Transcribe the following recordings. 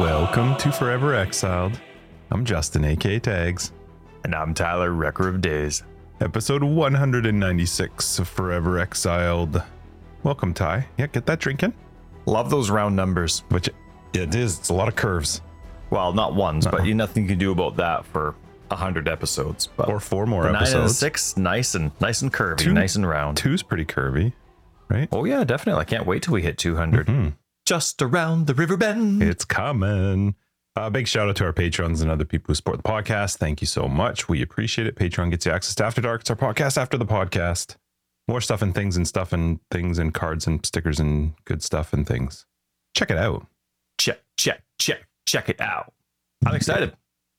Welcome to Forever Exiled. I'm Justin, AK Tags. And I'm Tyler, Wrecker of Days. Episode 196 of Forever Exiled. Welcome, Ty. Yeah, get that drinking. Love those round numbers. Which it is. It's a lot of curves. Well, not ones, but you nothing you can do about that for a hundred episodes. But Or four more the nine and six, nice and nice and curvy, Two- nice and round. Two's pretty curvy, right? Oh yeah, definitely. I can't wait till we hit 200. Hmm. Just around the river bend. It's coming. Uh, big shout out to our patrons and other people who support the podcast. Thank you so much. We appreciate it. Patreon gets you access to After Dark. It's our podcast after the podcast. More stuff and things and stuff and things and cards and stickers and good stuff and things. Check it out. check, check, check, check it out. I'm excited.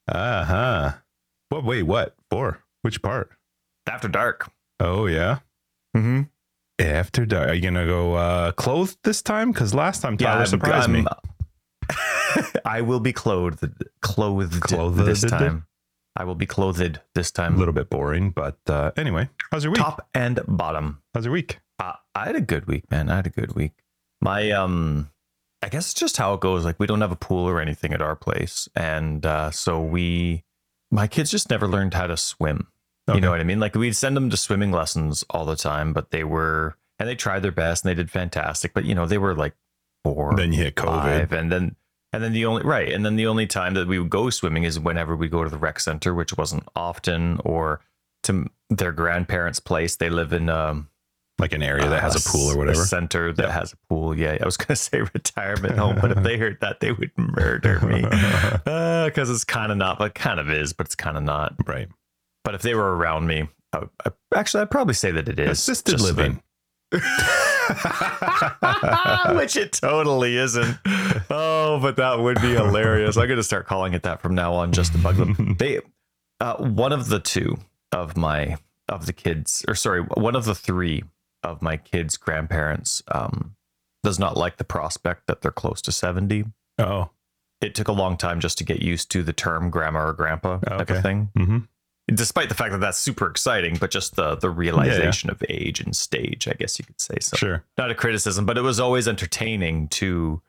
Uh huh. What? Wait, what? For which part? After dark. Oh yeah. Mm-hmm. After dark. Are you gonna go uh clothed this time? Because last time Tyler surprised me. I will be clothed, clothed, Clothed. this time. I will be clothed this time. A little bit boring, but uh anyway, how's your week? Top and bottom. How's your week? Uh, I had a good week, man. I had a good week. My um, I guess it's just how it goes. Like we don't have a pool or anything at our place, and uh, so we, my kids just never learned how to swim. Okay. You know what I mean? Like we'd send them to swimming lessons all the time, but they were and they tried their best and they did fantastic. But you know they were like four, Then you hit COVID. five, and then and then the only right, and then the only time that we would go swimming is whenever we go to the rec center, which wasn't often, or to their grandparents' place. They live in um Like an area that has a pool or whatever. center that Yeah. has a pool. Yeah, I was gonna say retirement home, but if they heard that, they would murder me. Because it's kind of not, but kind of is, but it's kind of not. right. But if they were around me, I, I, actually, I'd probably say that it is Assisted living. which it totally isn't. Oh, but that would be hilarious. I'm gonna start calling it that from now on, just to bug them. They, uh, one of the two of my of the kids, or sorry, one of the three of my kids' grandparents, um, does not like the prospect that they're close to seventy. oh. It took a long time just to get used to the term grandma or grandpa type Okay. of thing Mm-hmm. Despite the fact that that's super exciting, but just the the realization of age and stage, I guess you could say. So Sure. not a criticism, but it was always entertaining to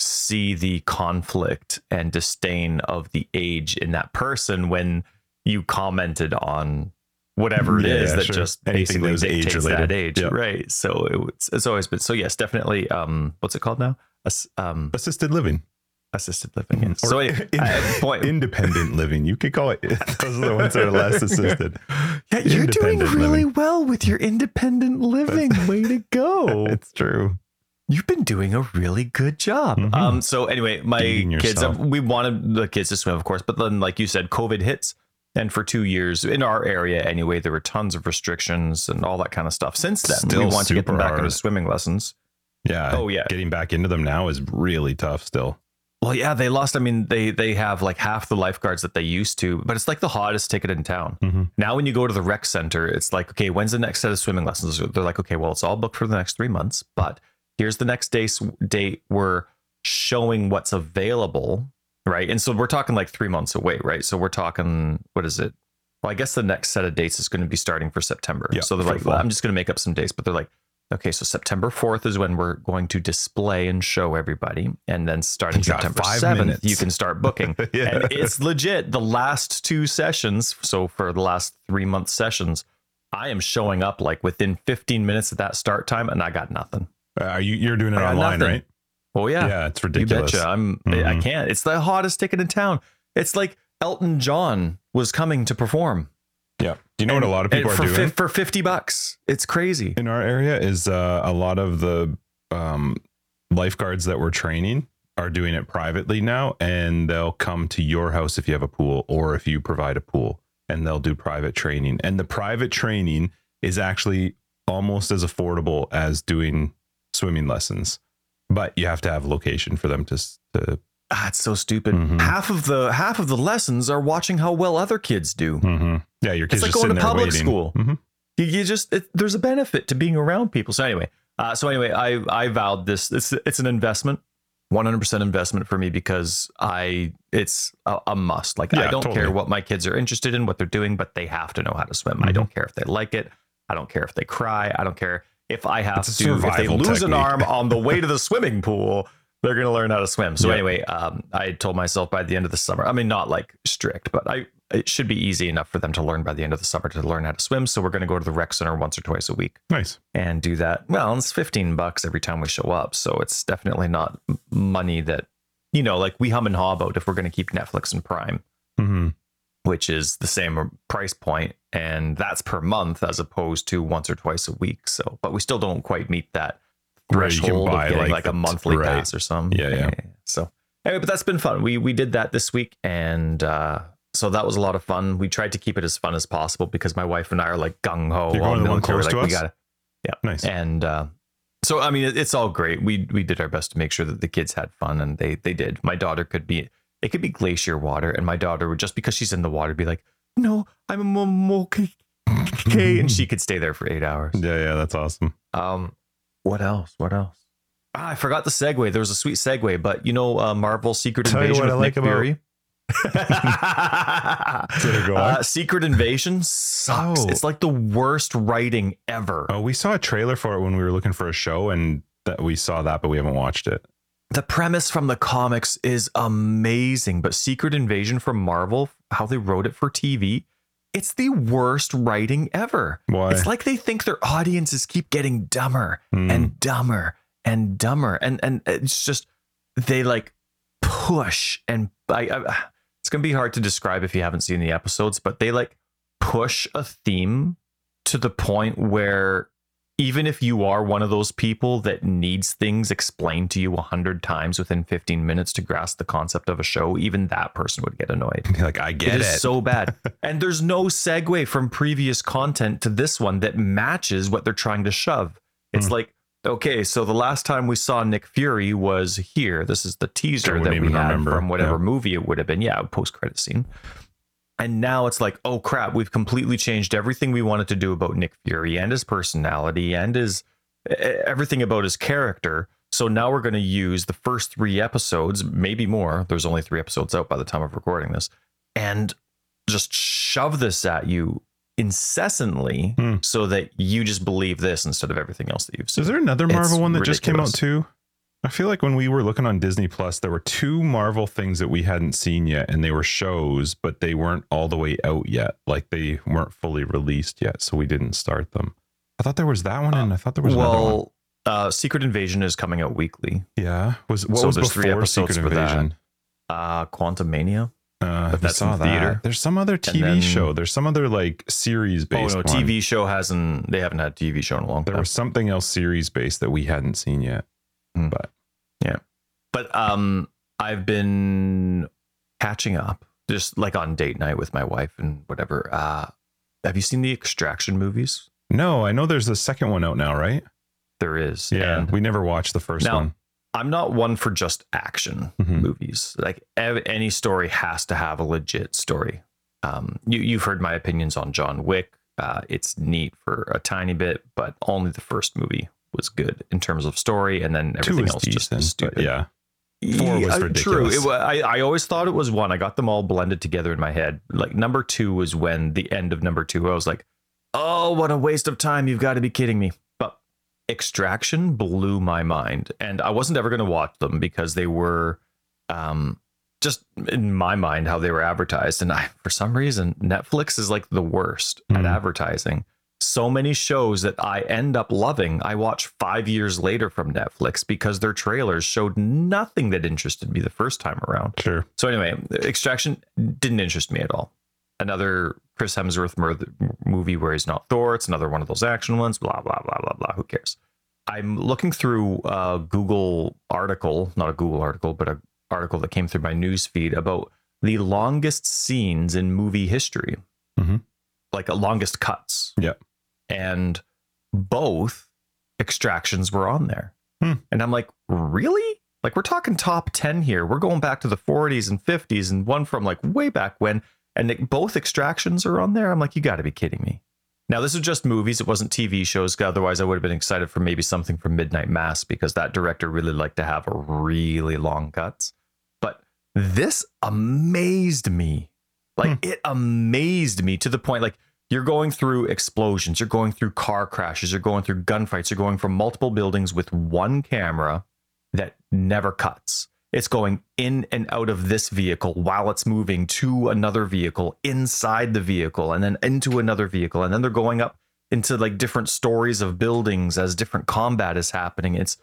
see the conflict and disdain of the age in that person when you commented on whatever it Yeah, is that sure. just Anything basically was dictates that age, Yep. right? So it it's always been so. Yes, definitely. Um, what's it called now? Ass- um, Assisted living. Assisted living. Or So anyway, in- uh, point, independent living. You could call it. Those are the ones that are less assisted. Yeah, you're doing really living. well with your independent living. Way to go. It's true. You've been doing a really good job. Mhm. Um, so anyway, my kids, yourself. we wanted the kids to swim, of course, but then, like you said, COVID hits. And for two years, in our area anyway, there were tons of restrictions and all that kind of stuff. Since then, Still we want to get them back hard. into swimming lessons. Yeah. Oh, yeah. Getting back into them now is really tough still. Well, yeah, they lost. I mean, they they have like half the lifeguards that they used to, but it's like the hottest ticket in town. Mhm. Now, when you go to the rec center, it's like, okay, when's the next set of swimming lessons? They're like, okay, well, it's all booked for the next three months, but here's the next day's date. We're showing what's available, right? And so we're talking like three months away, right? So we're talking, what is it? Well, I guess the next set of dates is going to be starting for September. Yeah, so they're like, fall. I'm just going to make up some dates, but they're like, okay, so September 4th is when we're going to display and show everybody. And then starting You September five 7th, minutes. you can start booking. Yeah. And it's legit. The last two sessions, so for the last three month sessions, I am showing up like within 15 minutes of that start time, and I got nothing. Uh, Are you? You're doing it online, nothing. right? Oh yeah, Yeah, it's you ridiculous. betcha. I'm. I Mhm. can't. It's the hottest ticket in town. It's like Elton John was coming to perform. Yeah. You know what a lot of people are for doing fif- for 50 bucks. It's crazy. in our area? Is uh, a lot of the um, lifeguards that we're training are doing it privately now, and they'll come to your house if you have a pool or if you provide a pool, and they'll do private training. And the private training is actually almost as affordable as doing swimming lessons, but you have to have a location for them to to. Ah, it's so stupid. Mhm. Half of the half of the lessons are watching how well other kids do. Mhm. Yeah, your kids like just going to public waiting. school. Mhm. You, you just it, there's a benefit to being around people. So anyway, uh, so anyway, I I vowed this. It's it's an investment, 100 percent investment for me because I it's a, a must. Like I don't totally. care what my kids are interested in, what they're doing, but they have to know how to swim. I Mhm. don't care if they like it. I don't care if they cry. I don't care if I have It's to if they lose an arm on the way to the swimming pool. They're gonna learn how to swim. So Yeah. anyway, um, I told myself by the end of the summer. I mean, not like strict, but I it should be easy enough for them to learn by the end of the summer to learn how to swim. So we're gonna go to the rec center once or twice a week Nice. and do that. Well, it's fifteen bucks every time we show up, so it's definitely not money that you know, like we hum and haw about if we're gonna keep Netflix and Prime hmm which is the same price point and that's per month as opposed to once or twice a week so but we still don't quite meet that Where you can threshold buy, of getting like, like, the- a monthly right. pass or something Yeah, yeah. so anyway but that's been fun we we did that this week and uh so that was a lot of fun we tried to keep it as fun as possible because my wife and i are like gung-ho You're going on to the one close like to we us? gotta yeah, Nice. and uh, so I mean, it, it's all great. We we did our best to make sure that the kids had fun, and they they did. My daughter could be it could be glacier water, and my daughter would just because she's in the water be like, "No, I'm a momoke," and she could stay there for eight hours. Yeah, yeah, that's awesome. Um, what else? What else? Ah, I forgot the segue. There was a sweet segue, but you know, uh, Marvel Secret Tell you Invasion what I with like Nick about- Fury. So uh, Secret Invasion sucks. Oh. It's like the worst writing ever. Oh, we saw a trailer for it when we were looking for a show, and that we saw that, but we haven't watched it. the premise from the comics is amazing, but Secret Invasion from Marvel, how they wrote it for TV, it's the worst writing ever. Why? It's like they think their audiences keep getting dumber Hmm. and dumber and dumber, and and it's just they like push and I, I it's gonna be hard to describe if you haven't seen the episodes, but they like push a theme to the point where even if you are one of those people that needs things explained to you a hundred times within 15 minutes to grasp the concept of a show, even that person would get annoyed. like I get It it. is so bad. and there's no segue from previous content to this one that matches what they're trying to shove. It's Hmm. like, okay, so the last time we saw Nick Fury was here. This is the teaser that we had remember. from whatever Yeah. movie it would have been. Yeah, post credit scene. And now it's like, oh crap, we've completely changed everything we wanted to do about Nick Fury and his personality and his everything about his character. So now we're going to use the first three episodes, maybe more. There's only three episodes out by the time of recording this, and just shove this at you incessantly Hmm. so that you just believe this instead of everything else that you've seen. Is there another Marvel It's one that just came out too? I feel like when we were looking on Disney Plus, there were two Marvel things that we hadn't seen yet, and they were shows, but they weren't all the way out yet. Like they weren't fully released yet, so we didn't start them. I thought there was that one, and I thought there was another one. well, uh, Secret Invasion is coming out weekly. Yeah, was what So was before three episodes Secret for that. Invasion? Uh, Quantumania. Uh, But that's saw in that. theater. There's some other TV then- show. There's some other like series based. Oh no, TV show hasn't. They haven't had a TV show in a long There time. There was something else series based that we hadn't seen yet. Hmm. But but um i've been catching up just like on date night with my wife and whatever. Uh have you seen the extraction movies? No, I know there's a second one out now, right? there is Yeah, and we never watched the first Now, one. i'm not one for just action Mhm. movies. Like ev- any story has to have a legit story. Um you, you've heard my opinions on john wick. Uh it's neat for a tiny bit but only the first movie was good in terms of story and then everything else decent, just was stupid yeah. Four was Yeah, True. It, I, I always thought it was one. I got them all blended together in my head. Like number two was when the end of number two, I was like, oh, what a waste of time. You've got to be kidding me. But Extraction blew my mind. And I wasn't ever going to watch them because they were um, just in my mind how they were advertised. And I, for some reason, Netflix is like the worst at Mhm. advertising so many shows that I end up loving, I watch five years later from Netflix because their trailers showed nothing that interested me the first time around. Sure. So, anyway, Extraction didn't interest me at all. Another Chris Hemsworth movie where he's not Thor. It's another one of those action ones, blah, blah, blah, blah, blah. Who cares? I'm looking through a Google article, not a Google article, but an article that came through my news feed about the longest scenes in movie history, Mhm. like a longest cuts. Yep. And both extractions were on there. Hmm. And I'm like, really? Like we're talking top 10 here. We're going back to the 40s and 50s and one from like way back when. And it- both extractions are on there. I'm like, you got to be kidding me. Now, this is just movies. It wasn't TV shows. Otherwise, I would have been excited for maybe something from Midnight Mass because that director really liked to have really long cuts. But this amazed me. Like, it amazed me to the point, like, you're going through explosions, you're going through car crashes, you're going through gunfights, you're going from multiple buildings with one camera that never cuts. It's going in and out of this vehicle while it's moving to another vehicle inside the vehicle and then into another vehicle. And then they're going up into like different stories of buildings as different combat is happening. It's,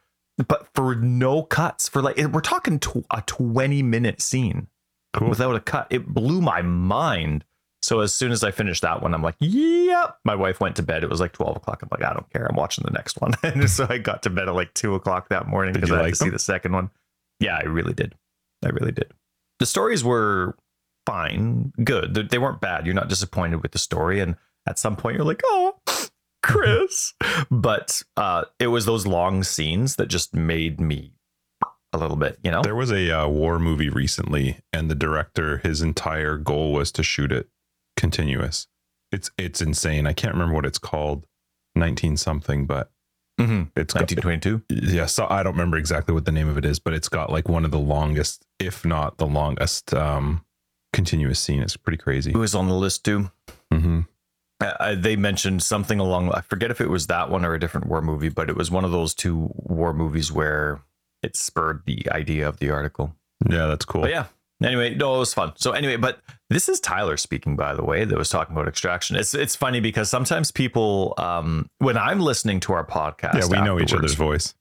but for no cuts, for like, we're talking a 20 minute scene Cool. without a cut. It blew my mind. So as soon as I finished that one, I'm like, yep. My wife went to bed. It was like 12 o'clock. I'm like, I don't care. I'm watching the next one. and so I got to bed at like two o'clock that morning because I had like to see the second one. Yeah, I really did. I really did. The stories were fine, good. They- They weren't bad. You're not disappointed with the story. And at some point, you're like, oh, Chris. but uh, it was those long scenes that just made me a little bit, you know? There was a uh, war movie recently, and the director, his entire goal was to shoot it continuous. It's it's insane. I can't remember what it's called, nineteen something, but Mhm. it's 1922. yeah. So I don't remember exactly what the name of it is, but it's got like one of the longest, if not the longest, um, continuous scene. It's pretty crazy. It was on the list too. hmm Uh, I, they mentioned something along. I forget if it was that one or a different war movie, but it was one of those two war movies where it spurred the idea of the article. Yeah, that's cool. But yeah. Anyway, no, it was fun. So anyway, but this is Tyler speaking, by the way, that was talking about extraction. It's it's funny because sometimes people, um, when I'm listening to our podcast, Yeah, we know each other's voice.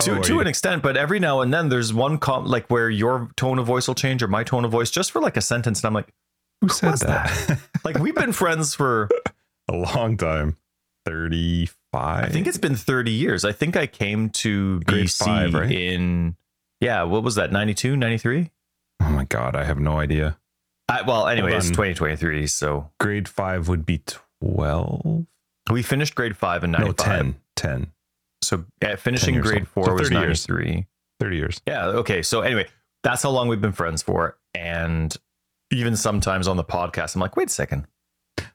to Oh, to yeah. an extent, but every now and then there's one com like where your tone of voice will change or my tone of voice just for like a sentence, and I'm like, Who said was that? like we've been friends for a long time. 35. I think it's been 30 years. I think I came to Grade BC five, right? in, yeah, what was that, 92, 93? Oh my God, I have no idea. I, well, anyway, it's 2023. So Grade five would be 12? we finished grade five in No, 10. 10. So uh, finishing years grade old. four So was 30 years. 30 years. Yeah. Okay. So anyway, that's how long we've been friends for. And even sometimes on the podcast, I'm like, wait a second.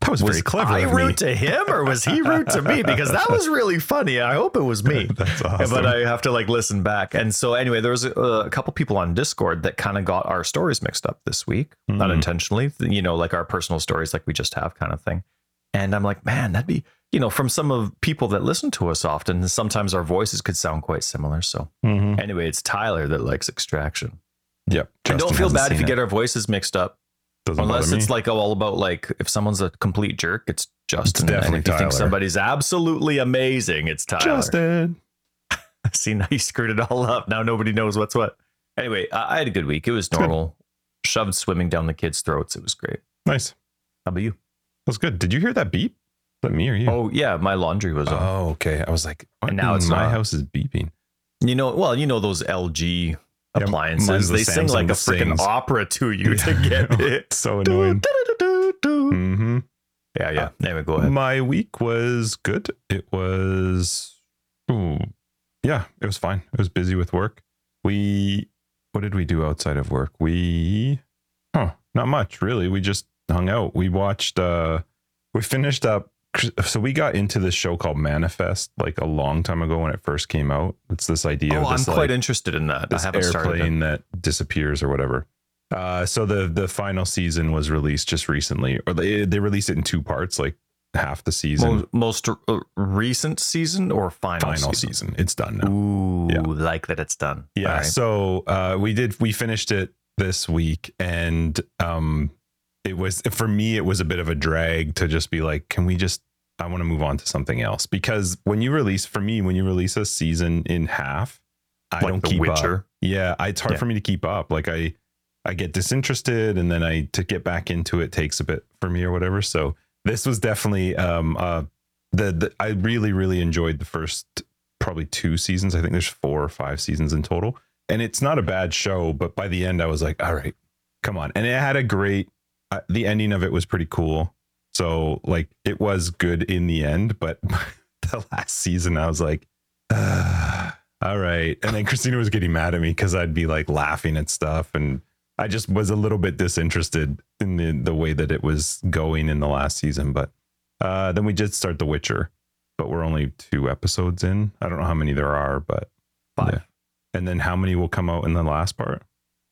That was, very clever I rude to him or was he rude to me? Because that was really funny. I hope it was me. That's awesome. But I have to like listen back. And so anyway, there was a, a couple people on Discord that kind of got our stories mixed up this week, Mhm. unintentionally. You know, like our personal stories, like we just have, kind of thing. And I'm like, man, that'd be you know from some of people that listen to us often. Sometimes our voices could sound quite similar. So Mhm. anyway, it's Tyler that likes Extraction. Yep. and don't feel bad if you it. get our voices mixed up. Doesn't Unless it's like all about like if someone's a complete jerk, it's Justin. definitely and if you think somebody's absolutely amazing, it's Tyler. Justin. See, now you screwed it all up. Now nobody knows what's what. Anyway, I I had a good week. It was normal. Shoved swimming down the kids' throats. It was great. Nice. How about you? That was good. Did you hear that beep? That me or you? Oh yeah, my laundry was on. Oh, okay. I was like, And now it's my not. house is beeping. You know, well, you know those LG appliances. the they sing like a freaking opera to you to get it. So annoying. Mm-hmm. Yeah, yeah. Anyway, go ahead. My week was good. It was, ooh, yeah, it was fine. It was busy with work. We, what did we do outside of work? We, huh, not much really. We just hung out. We watched, uh, we finished up. So we got into this show called Manifest like a long time ago when it first came out. It's this idea Oh, of I'm this quite like, interested in that. I this airplane that disappears or whatever. Uh, so the the final season was released just recently, or they they released it in two parts, like half the season, Most, most uh, recent season or final, final season? season. It's done now. Ooh, Yeah. like that it's done. Yeah. Right. So uh, we did we finished it this week, and um, it was for me it was a bit of a drag to just be like, can we just? I want to move on to something else because when you release for me when you release a season in half, I Like don't keep up. Yeah, it's hard Yeah. for me to keep up. Like I, I get disinterested, and then I to get back into it takes a bit for me or whatever. So this was definitely um uh the, the I really really enjoyed the first probably two seasons. I think there's four or five seasons in total, and it's not a bad show. But by the end, I was like, all right, come on, and it had a great. Uh, the ending of it was pretty cool. So like it was good in the end, but the last season I was like, "Ah, all right. And then Christina was getting mad at me because I'd be like laughing at stuff, and I just was a little bit disinterested in the the way that it was going in the last season. But uh, then we did start The Witcher, but we're only two episodes in. I don't know how many there are, but Five. Yeah. And then how many will come out in the last part?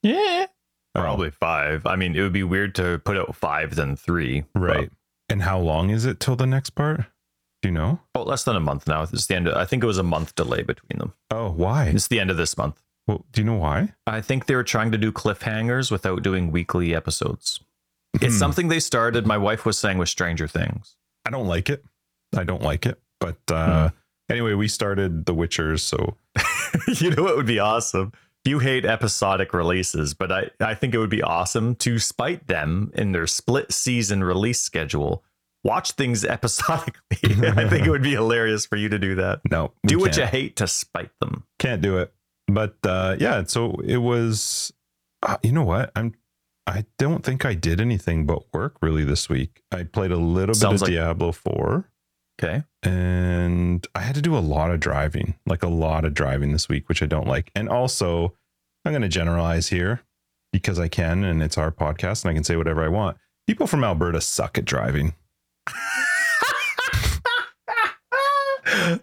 Yeah. Oh, Probably five. I mean, it would be weird to put out five than three. right. And how long is it till the next part? Do you know? But, oh, less than a month now. It's the end. Of, I think it was a month delay between them. Oh, why? It's the end of this month. Well, do you know why? I think they were trying to do cliffhangers without doing weekly episodes. It's Hmm. something they started. My wife was saying with Stranger Things. I don't like it. I don't like it. But uh, anyway, we started The Witchers, so you know what would be awesome? You hate episodic releases, but I, I think it would be awesome to spite them in their split season release schedule. Watch things episodically. I think it would be hilarious for you to do that. no. Do what you can't. hate to spite them. can't do it. But uh, yeah, so it was. Uh, you know what? I'm. I don't think I did anything but work really this week. I played a little Sounds bit of like- Diablo Four, Okay. and I had to do a lot of driving, like a lot of driving this week, which I don't like. And also, I'm going to generalize here because I can, and it's our podcast, and I can say whatever I want. People from Alberta suck at driving.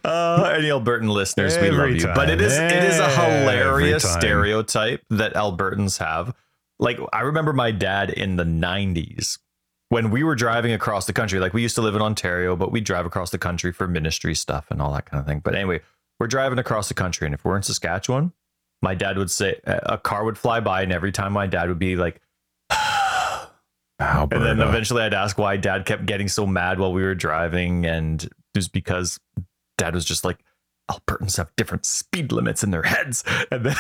Uh, any Albertan listeners, we love you. But it is it is a hilarious stereotype that Albertans have. Like I remember my dad in the '90s when we were driving across the country. Like we used to live in Ontario, but we drive across the country for ministry stuff and all that kind of thing. But anyway, we're driving across the country, and if we're in Saskatchewan, my dad would say a car would fly by, and every time my dad would be like. Alberta. And then eventually I'd ask why dad kept getting so mad while we were driving. And it was because dad was just like, Albertans have different speed limits in their heads. And then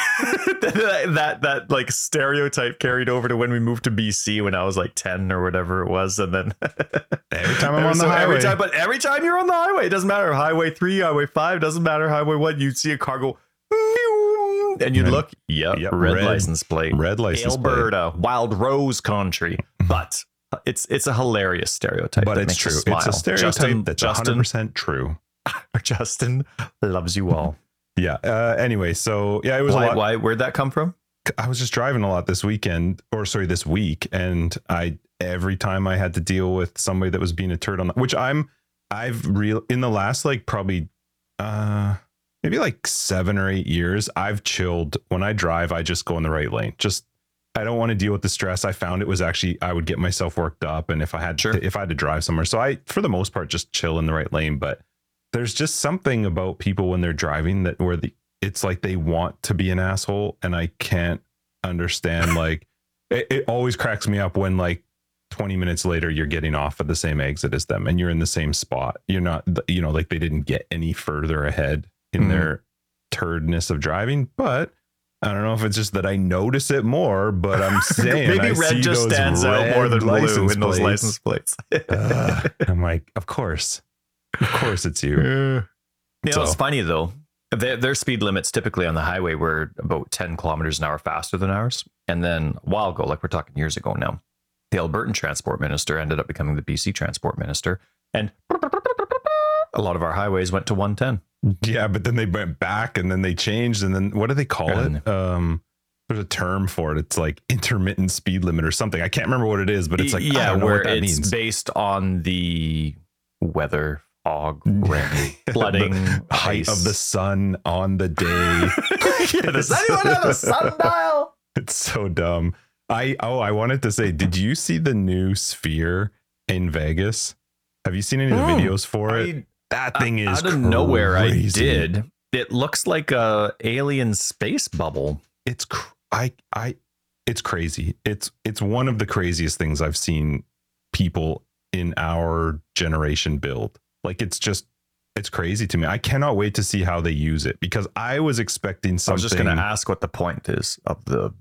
then that, that like stereotype carried over to when we moved to BC when I was like 10 or whatever it was. And then every time I'm on the highway, every time, but every time you're on the highway, it doesn't matter. Highway three, highway five, doesn't matter. Highway one, you'd see a car go, and you'd look, yep, yep, red, red. license plate. red license plate. Alberta, Wild Rose Country. But it's it's a hilarious stereotype. But it's true. It's a stereotype Justin, that's 100% true. Justin loves you all. Yeah. Uh, anyway, so yeah, it was a Why, lot. why? Where'd that come from? I was just driving a lot this weekend, or sorry, this week, and I every time I had to deal with somebody that was being a turd on, the, which I'm, I've real in the last like probably, uh, maybe like seven or eight years, I've chilled when I drive. I just go in the right lane. Just I don't want to deal with the stress. I found it was actually I would get myself worked up, and if I had Sure. to, if I had to drive somewhere, so I for the most part just chill in the right lane. But there's just something about people when they're driving that where the it's like they want to be an asshole, and I can't understand. like it, it always cracks me up when like 20 minutes later you're getting off at the same exit as them and you're in the same spot. You're not, you know, like they didn't get any further ahead in Mhm. their turdness of driving, but. I don't know if it's just that I notice it more, but I'm saying Maybe I red just stands out more than blue in those plates. license plates. Ugh. I'm like, of course, of course it's you. You know, it's funny though. Their, their speed limits typically on the highway were about 10 kilometers an hour faster than ours. And then a while ago, like we're talking years ago now, the Albertan transport minister ended up becoming the BC transport minister. And a lot of our highways went to 110. Yeah, but then they went back and then they changed and then what do they call And- it? Um there's a term for it. It's like intermittent speed limit or something. I can't remember what it is, but it's like I yeah, don't know where what that it's means. based on the weather, fog, rain, flooding, The height of the sun on the day. yeah, does anyone have a sundial? it's so dumb. I oh, I wanted to say, did you see the new sphere in Vegas? Have you seen any of the Hmm. videos for it? I- That thing is out of nowhere. I did. It looks like a alien space bubble. it's cr- I I it's crazy. It's it's one of the craziest things I've seen people in our generation build. Like it's just it's crazy to me. I cannot wait to see how they use it because I was expecting something. I was just going to ask what the point is of the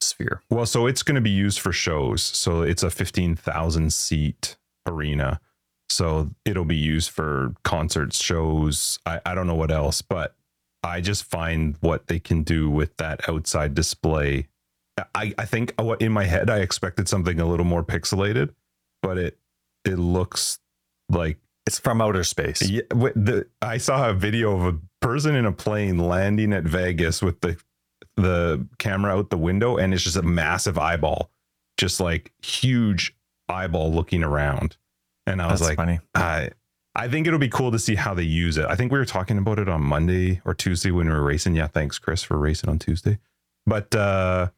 sphere. Well, so it's going to be used for shows. So it's a 15,000 seat arena. So it'll be used for concerts, shows. I, I don't know what else, but I just find what they can do with that outside display. I, I think uh, what in my head, I expected something a little more pixelated, but it, it looks like It's from outer space. yeah, the, I saw a video of a person in a plane landing at Vegas with the the camera out the window, and it's just a massive eyeball, just like huge eyeball looking around. And I was like, funny. I I think it'll be cool to see how they use it. I think we were talking about it on Monday or Tuesday when we were racing. Yeah, thanks Chris for racing on Tuesday. But uh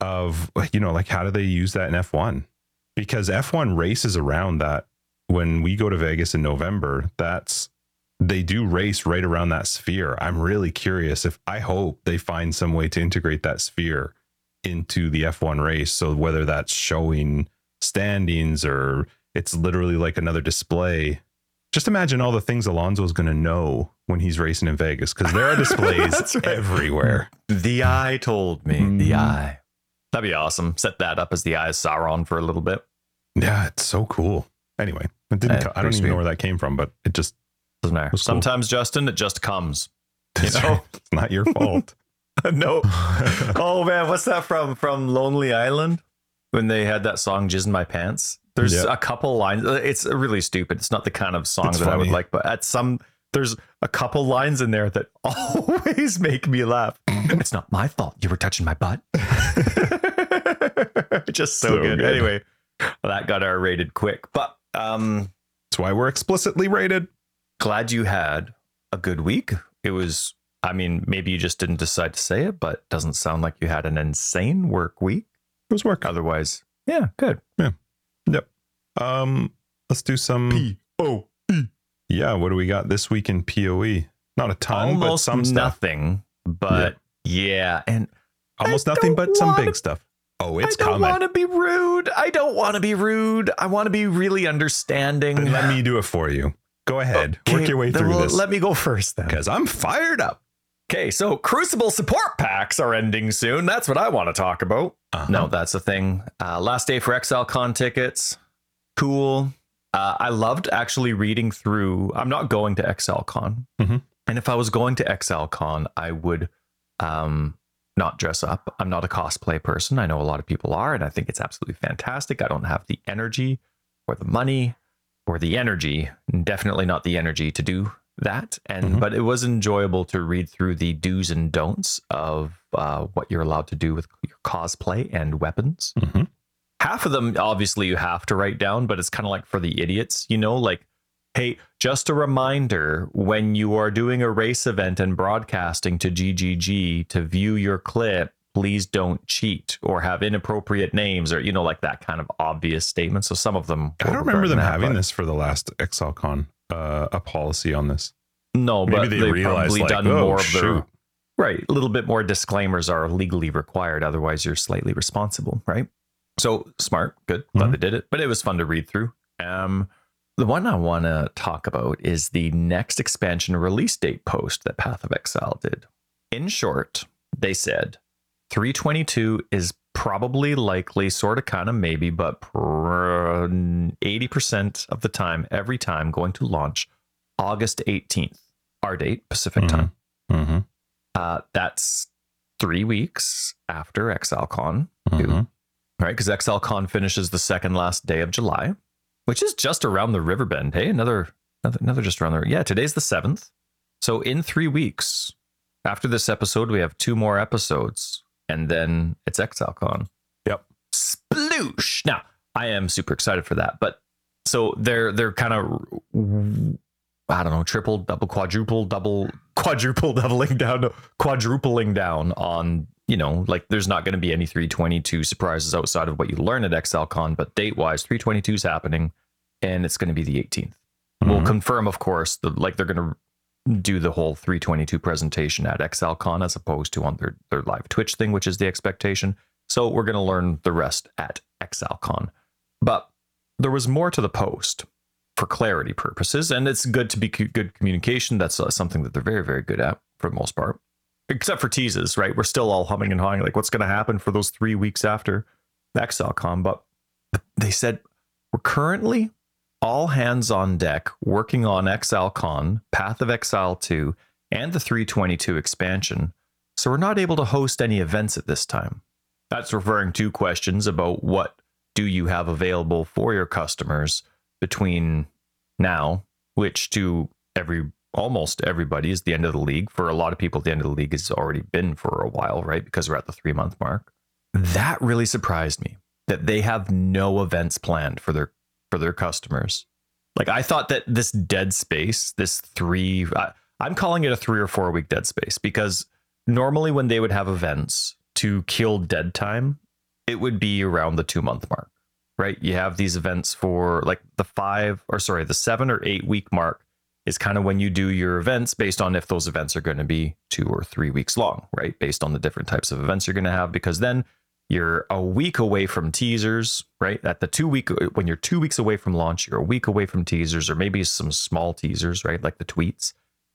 of you know, like how do they use that in F1? Because F1 races around that when we go to Vegas in November, that's they do race right around that sphere. I'm really curious if I hope they find some way to integrate that sphere into the F1 race. So whether that's showing standings or it's literally like another display. Just imagine all the things Alonso is going to know when he's racing in Vegas because there are displays right. everywhere. The eye told me. The Mhm. eye. That'd be awesome. Set that up as the eye of Sauron for a little bit. Yeah, it's so cool. Anyway, it didn't. Co- I don't even know where that came from, but it just Doesn't matter. Cool. Sometimes, Justin, it just comes. You it's, know? it's not your fault. no. Oh man, what's that from? From Lonely Island when they had that song "Jizz in My Pants." There's Yeah. a couple lines. Uh, it's really stupid. It's not the kind of song It's that I would like, but at some there's a couple lines in there that always make me laugh. it's not my fault you were touching my butt. Just so, So good. good. Anyway, that got R rated quick, but um, That's why we're explicitly rated. glad you had a good week. It was. I mean, maybe you just didn't decide to say it, but it doesn't sound like you had an insane work week. It was work. Otherwise, yeah, good. Yeah. Yep. Um, let's do some. O Yeah, what do we got this week in Poe? Not a ton, but almost some stuff. nothing. But yeah, and Almost I nothing, but some big stuff. Oh, it's coming. I don't want to be rude. I don't want to be rude. I want to be really understanding. Let me do it for you. Go ahead, Okay, work your way then through well, this Let me go first then. because I'm fired up. Okay, so Crucible support packs are ending soon. That's what I want to talk about. Uh-huh. No, that's a thing. Uh, last day for ExileCon tickets. Cool. Uh, I loved actually reading through. I'm not going to ExileCon. Mhm. And if I was going to ExileCon, I would um, not dress up. I'm not a cosplay person. I know a lot of people are, and I think it's absolutely fantastic. I don't have the energy or the money or the energy, definitely not the energy to do that. And Mhm. but it was enjoyable to read through the do's and don'ts of uh, what you're allowed to do with your cosplay and weapons. Mhm. Half of them, obviously, you have to write down, but it's kind of like for the idiots, you know, like, hey, just a reminder when you are doing a race event and broadcasting to GGG to view your clip, please don't cheat or have inappropriate names or, you know, like that kind of obvious statement. So some of them. I don't remember them that, having but- this for the last ExileCon, uh, a policy on this. No, Maybe but they they've realized, probably like, done oh, more of their right. A little bit more disclaimers are legally required. Otherwise, you're slightly responsible, right? So smart, good. Glad Mhm. they did it, but it was fun to read through. Um, the one I want to talk about is the next expansion release date post that Path of Exile did. In short, they said 322 is probably likely, sort of, kind of, maybe, but 80% of the time, every time, going to launch August 18th, our date, Pacific Mhm. time. Mm-hmm. Uh, that's three weeks after ExileCon, Mhm. right? Because ExileCon finishes the second last day of July, which is just around the river bend. Hey, another, another, another just around the. Yeah, today's the seventh. So in three weeks after this episode, we have two more episodes, and then it's ExileCon. Yep. Sploosh! Now I am super excited for that, but so they're they're kind of I don't know, triple, double, quadruple, double, quadruple, doubling down, quadrupling down on, you know, like there's not going to be any 322 surprises outside of what you learn at ExileCon, but date wise, 322 is happening and it's going to be the 18th. We'll Mhm. confirm, of course, the, like they're going to do the whole 322 presentation at ExileCon as opposed to on their, their live Twitch thing, which is the expectation. So we're going to learn the rest at ExileCon. But there was more to the post for clarity purposes, and it's good to be co- good communication. That's uh, something that they're very, very good at for the most part, except for teases, right? We're still all humming and hawing, like what's going to happen for those three weeks after ExileCon. But they said we're currently all hands on deck working on ExileCon, Path of Exile 2, and the 322 expansion. So we're not able to host any events at this time. That's referring to questions about what do you have available for your customers between now, which to every almost everybody is the end of the league. For a lot of people, the end of the league has already been for a while, right? Because we're at the three month mark. That really surprised me that they have no events planned for their for their customers. Like I thought that this dead space, this three, I, I'm calling it a three or four week dead space because normally when they would have events to kill dead time, it would be around the two month mark, right? You have these events for like the five or sorry, the seven or eight week mark is kind of when you do your events based on if those events are going to be two or three weeks long, right? Based on the different types of events you're going to have, because then you're a week away from teasers, right? At the two week, when you're two weeks away from launch, you're a week away from teasers or maybe some small teasers, right? Like the tweets.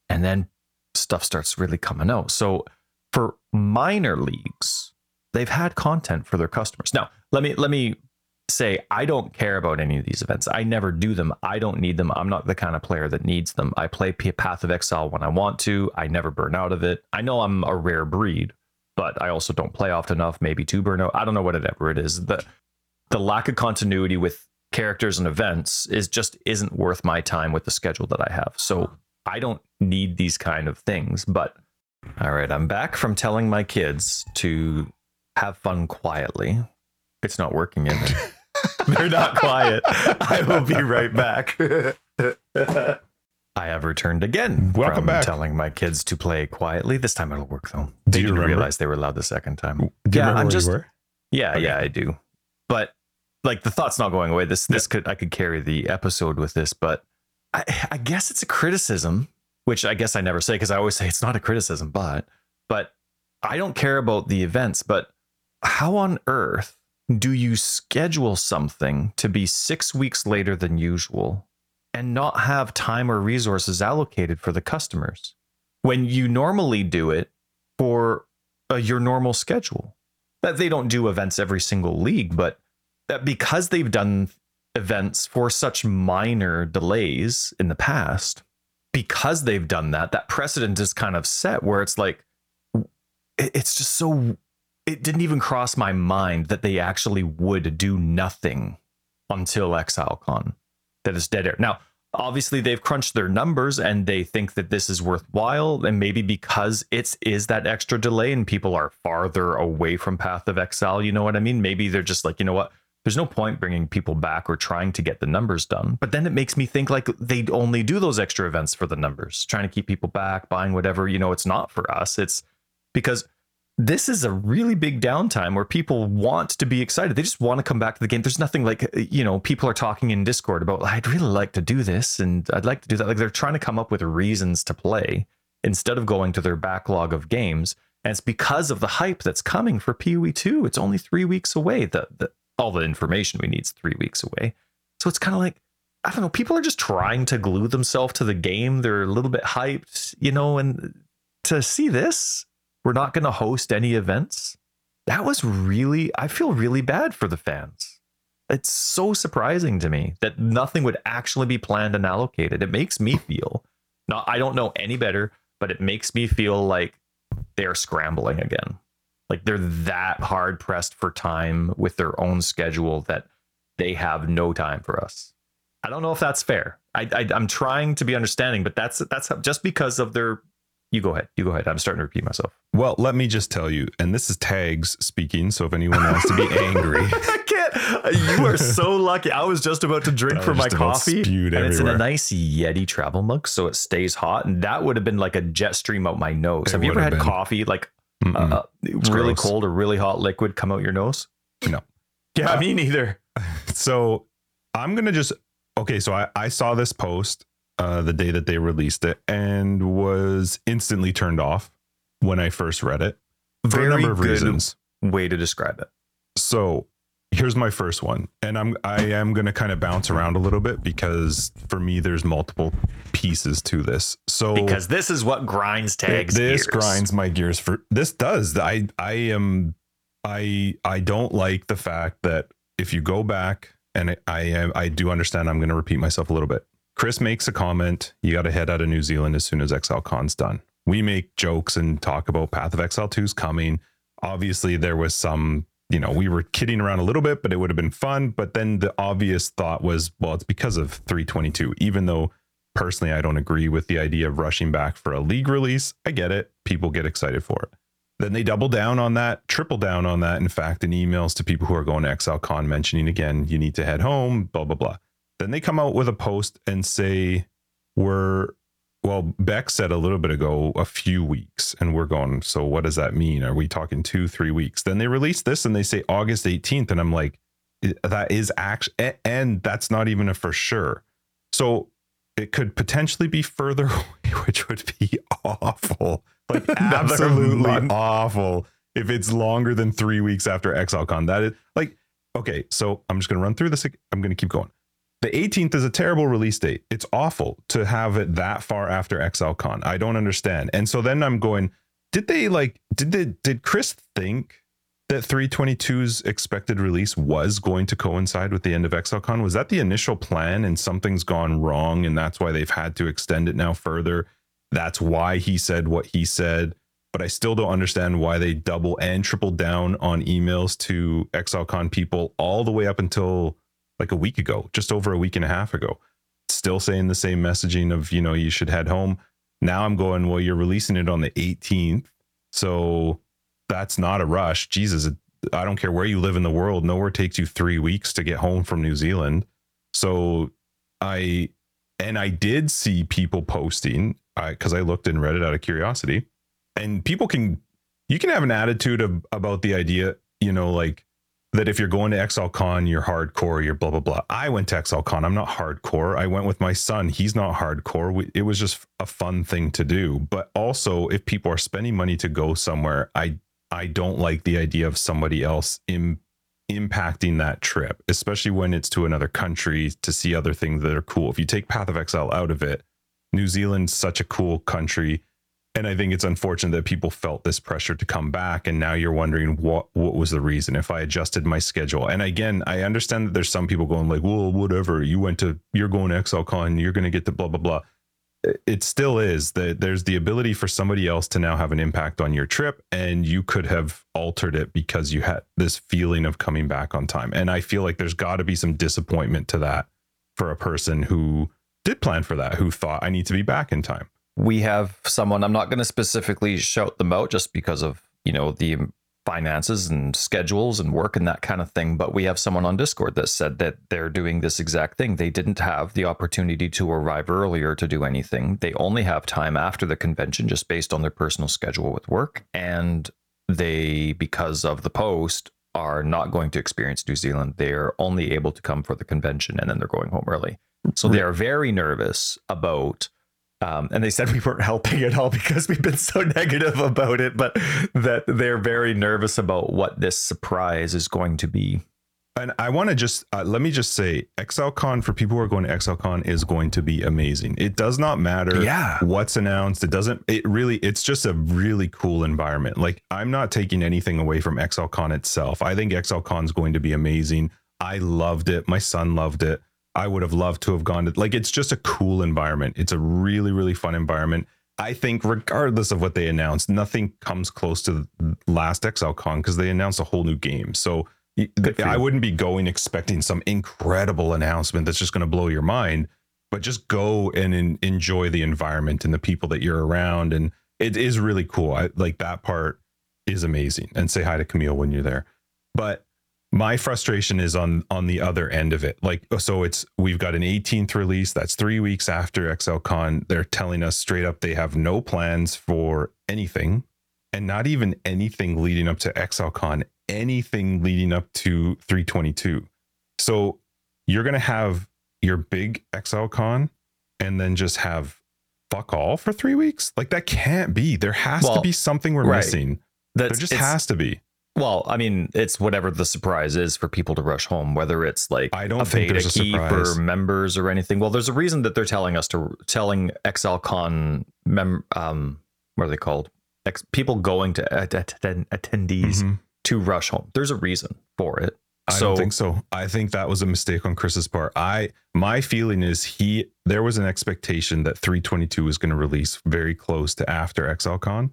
And then stuff starts really coming out. So for minor leagues, they've had content for their customers. Now, let me, let me say I don't care about any of these events. I never do them. I don't need them. I'm not the kind of player that needs them. I play Path of Exile when I want to. I never burn out of it. I know I'm a rare breed, but I also don't play often enough, maybe to burn out. I don't know whatever it is. The the lack of continuity with characters and events is just isn't worth my time with the schedule that I have. So I don't need these kind of things. But all right, I'm back from telling my kids to have fun quietly. It's not working, in it? They're not quiet. I will be right back. I have returned again. Welcome from back. Telling my kids to play quietly. This time it'll work though. They you remember? realize they were allowed the second time. Do you Yeah, remember I'm just-? Yeah, Okay. yeah, I do. But like the thought's not going away. This this could I could carry the episode with this, but I I guess it's a criticism, which I guess I never say because I always say it's not a criticism, but but I don't care about the events, but how on earth do you schedule something to be six weeks later than usual and not have time or resources allocated for the customers when you normally do it for uh, your normal schedule? That they don't do events every single league, but that because they've done events for such minor delays in the past, because they've done that, that precedent is kind of set where it's like, it's just so it didn't even cross my mind that they actually would do nothing until ExileCon. That is dead air. Now, obviously they've crunched their numbers and they think that this is worthwhile. And maybe because it's is that extra delay and people are farther away from Path of Exile, you know what I mean? Maybe they're just like, you know what? There's no point bringing people back or trying to get the numbers done. But then it makes me think like they only do those extra events for the numbers, trying to keep people back, buying whatever. You know, it's not for us. It's because this is a really big downtime where people want to be excited. They just want to come back to the game. There's nothing like, you know, people are talking in Discord about, I'd really like to do this and I'd like to do that. Like they're trying to come up with reasons to play instead of going to their backlog of games. And it's because of the hype that's coming for PoE 2. It's only three weeks away. The, the, all the information we need is three weeks away. So it's kind of like, I don't know, people are just trying to glue themselves to the game. They're a little bit hyped, you know, and to see this, we're not going to host any events. That was really, I feel really bad for the fans. It's so surprising to me that nothing would actually be planned and allocated. It makes me feel, not, I don't know any better, but it makes me feel like they're scrambling again. Like they're that hard pressed for time with their own schedule that they have no time for us. I don't know if that's fair. I, I I'm trying to be understanding, but that's that's just because of their. You go ahead. You go ahead. I'm starting to repeat myself. Well, let me just tell you, and this is Tags speaking. So if anyone wants to be angry, I can't. You are so lucky. I was just about to drink I for my coffee, and it's in a nice Yeti travel mug, so it stays hot. And that would have been like a jet stream out my nose. It have you ever had been. coffee like uh, really gross. cold or really hot liquid come out your nose? No. Yeah, Uh, me neither. so I'm gonna just okay. So I, I saw this post uh, the day that they released it and was instantly turned off when I first read it for Very a number of good reasons. way to describe it. So here's my first one, and I'm I am gonna kind of bounce around a little bit because for me there's multiple pieces to this. So Because this is what grinds tags. this gears. grinds my gears for this does i i am i i don't like the fact that if you go back and I- i am i do understand i'm going to repeat myself a little bit chris makes a comment you got to head out of new zealand as soon as ExileCon's done. We make jokes and talk about path of exile 2's coming. Obviously there was some you know we were kidding around a little bit but it would have been fun but then the obvious thought was well it's because of 322 even though personally i don't agree with the idea of rushing back for a league release i get it. People get excited for it. Then they double down on that triple down on that in fact in emails to people who are going to ExileCon mentioning again you need to head home blah blah blah then they come out with a post and say we're well Bex said a little bit ago a few weeks and we're going so what does that mean are we talking two three weeks then they release this and they say august 18th and i'm like that is actually and that's not even a for sure so it could potentially be further away, which would be awful. Like absolutely awful if it's longer than three weeks after ExileCon. That is like okay. So I'm just gonna run through this. I'm gonna keep going. The 18th is a terrible release date. It's awful to have it that far after ExileCon. I don't understand. And so then I'm going, did they like did they did Chris think that 322's expected release was going to coincide with the end of ExileCon? Was that the initial plan and something's gone wrong and that's why they've had to extend it now further? That's why he said what he said. But I still don't understand why they double and triple down on emails to ExileCon people all the way up until like a week ago, just over a week and a half ago. Still saying the same messaging of, you know, you should head home. Now I'm going, well, you're releasing it on the 18th. So that's not a rush. Jesus, I don't care where you live in the world. Nowhere takes you three weeks to get home from New Zealand. So I, and I did see people posting because I, looked and read it out of curiosity. And people can, you can have an attitude of about the idea, you know, like that if you're going to ExileCon, you're hardcore, you're blah blah blah. I went to ExileCon. I'm not hardcore. I went with my son. He's not hardcore. We, it was just a fun thing to do. But also, if people are spending money to go somewhere, I I don't like the idea of somebody else Im, impacting that trip, especially when it's to another country to see other things that are cool. If you take Path of Exile out of it, New Zealand's such a cool country. And I think it's unfortunate that people felt this pressure to come back. And now you're wondering what what was the reason if I adjusted my schedule. And again, I understand that there's some people going like, well, whatever. You went to you're going to ExileCon, you're gonna get the blah blah blah it still is that there's the ability for somebody else to now have an impact on your trip and you could have altered it because you had this feeling of coming back on time and i feel like there's got to be some disappointment to that for a person who did plan for that who thought i need to be back in time we have someone i'm not going to specifically shout them out just because of you know the finances and schedules and work and that kind of thing. But we have someone on Discord that said that they're doing this exact thing. They didn't have the opportunity to arrive earlier to do anything. They only have time after the convention just based on their personal schedule with work. And they, because of the post, are not going to experience New Zealand. They're only able to come for the convention and then they're going home early. So they are very nervous about um, and they said we weren't helping at all because we've been so negative about it, but that they're very nervous about what this surprise is going to be. And I want to just uh, let me just say, ExileCon for people who are going to ExileCon is going to be amazing. It does not matter Yeah. what's announced. It doesn't. It really. It's just a really cool environment. Like I'm not taking anything away from ExileCon itself. I think ExileCon is going to be amazing. I loved it. My son loved it. I would have loved to have gone to. Like it's just a cool environment. It's a really really fun environment. I think regardless of what they announced, nothing comes close to the last ExileCon because they announced a whole new game. So I wouldn't be going expecting some incredible announcement that's just going to blow your mind, but just go and en- enjoy the environment and the people that you're around. And it is really cool. I like that part is amazing. And say hi to Camille when you're there. But my frustration is on on the other end of it. Like oh, so it's we've got an 18th release that's 3 weeks after ExileCon. They're telling us straight up they have no plans for anything and not even anything leading up to ExileCon, anything leading up to 322. So you're going to have your big ExileCon and then just have fuck all for 3 weeks? Like that can't be. There has to be something we're right. missing. That's, There just has to be. Well, I mean, it's whatever the surprise is for people to rush home, whether it's like I don't a think there's a key surprise. for members or anything. Well, there's a reason that they're telling us to telling ExileCon mem um what are they called? Ex, people going to att- attend, attendees Mhm. to rush home. There's a reason for it. I so don't think so. I think that was a mistake on Chris's part. I my feeling is he there was an expectation that 322 was going to release very close to after ExileCon,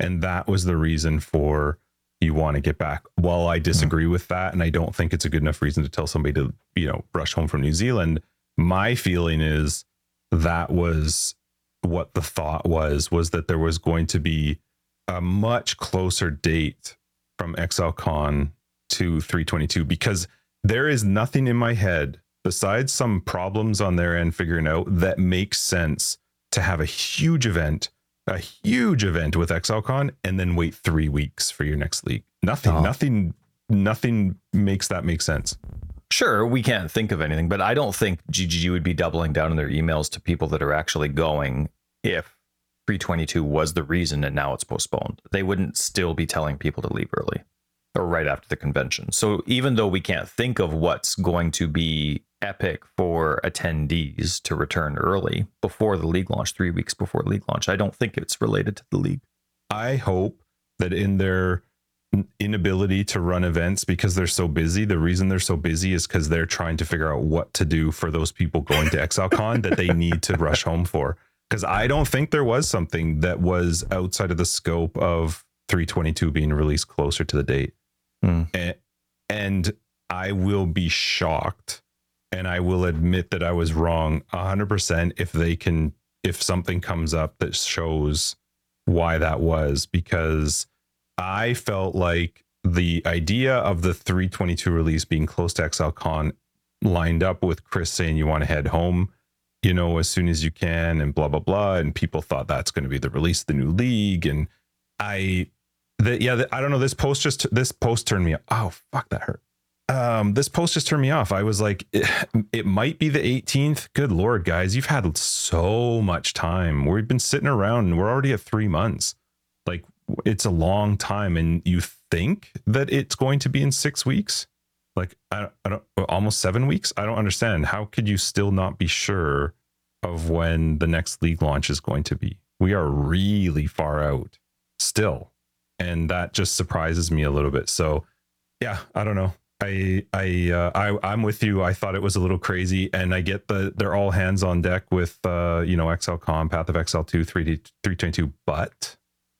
and that was the reason for you want to get back. While I hmm. disagree with that, and I don't think it's a good enough reason to tell somebody to you know rush home from New Zealand. My feeling is that was what the thought was was that there was going to be a much closer date from ExileCon to 322 because there is nothing in my head besides some problems on their end figuring out that makes sense to have a huge event, a huge event with ExileCon and then wait 3 weeks for your next league. Nothing, Oh. nothing nothing makes that make sense. Sure, we can't think of anything, but I don't think GGG would be doubling down on their emails to people that are actually going if 322 was the reason and now it's postponed. They wouldn't still be telling people to leave early or right after the convention. So even though we can't think of what's going to be epic for attendees to return early before the league launch, three weeks before league launch, I don't think it's related to the league. I hope that in their inability to run events because they're so busy. The reason they're so busy is because they're trying to figure out what to do for those people going to ExileCon that they need to rush home for. Because I don't think there was something that was outside of the scope of 322 being released closer to the date. Mm. And, and I will be shocked and I will admit that I was wrong 100% if they can, if something comes up that shows why that was, because I felt like the idea of the 322 release being close to ExileCon lined up with Chris saying you want to head home, you know, as soon as you can and blah blah blah. And people thought that's going to be the release of the new league. And I the, yeah, the, I don't know. This post just this post turned me. Oh fuck, that hurt. Um, this post just turned me off. I was like, it, it might be the 18th. Good lord, guys, you've had so much time. We've been sitting around, and we're already at three months. Like, it's a long time, and you think that it's going to be in six weeks. Like, I I don't almost seven weeks. I don't understand. How could you still not be sure of when the next league launch is going to be? We are really far out still and that just surprises me a little bit. So, yeah, I don't know. I I uh, I I'm with you. I thought it was a little crazy, and I get the they're all hands on deck with uh you know ExileCon, Path of Exile two, three D three twenty two, but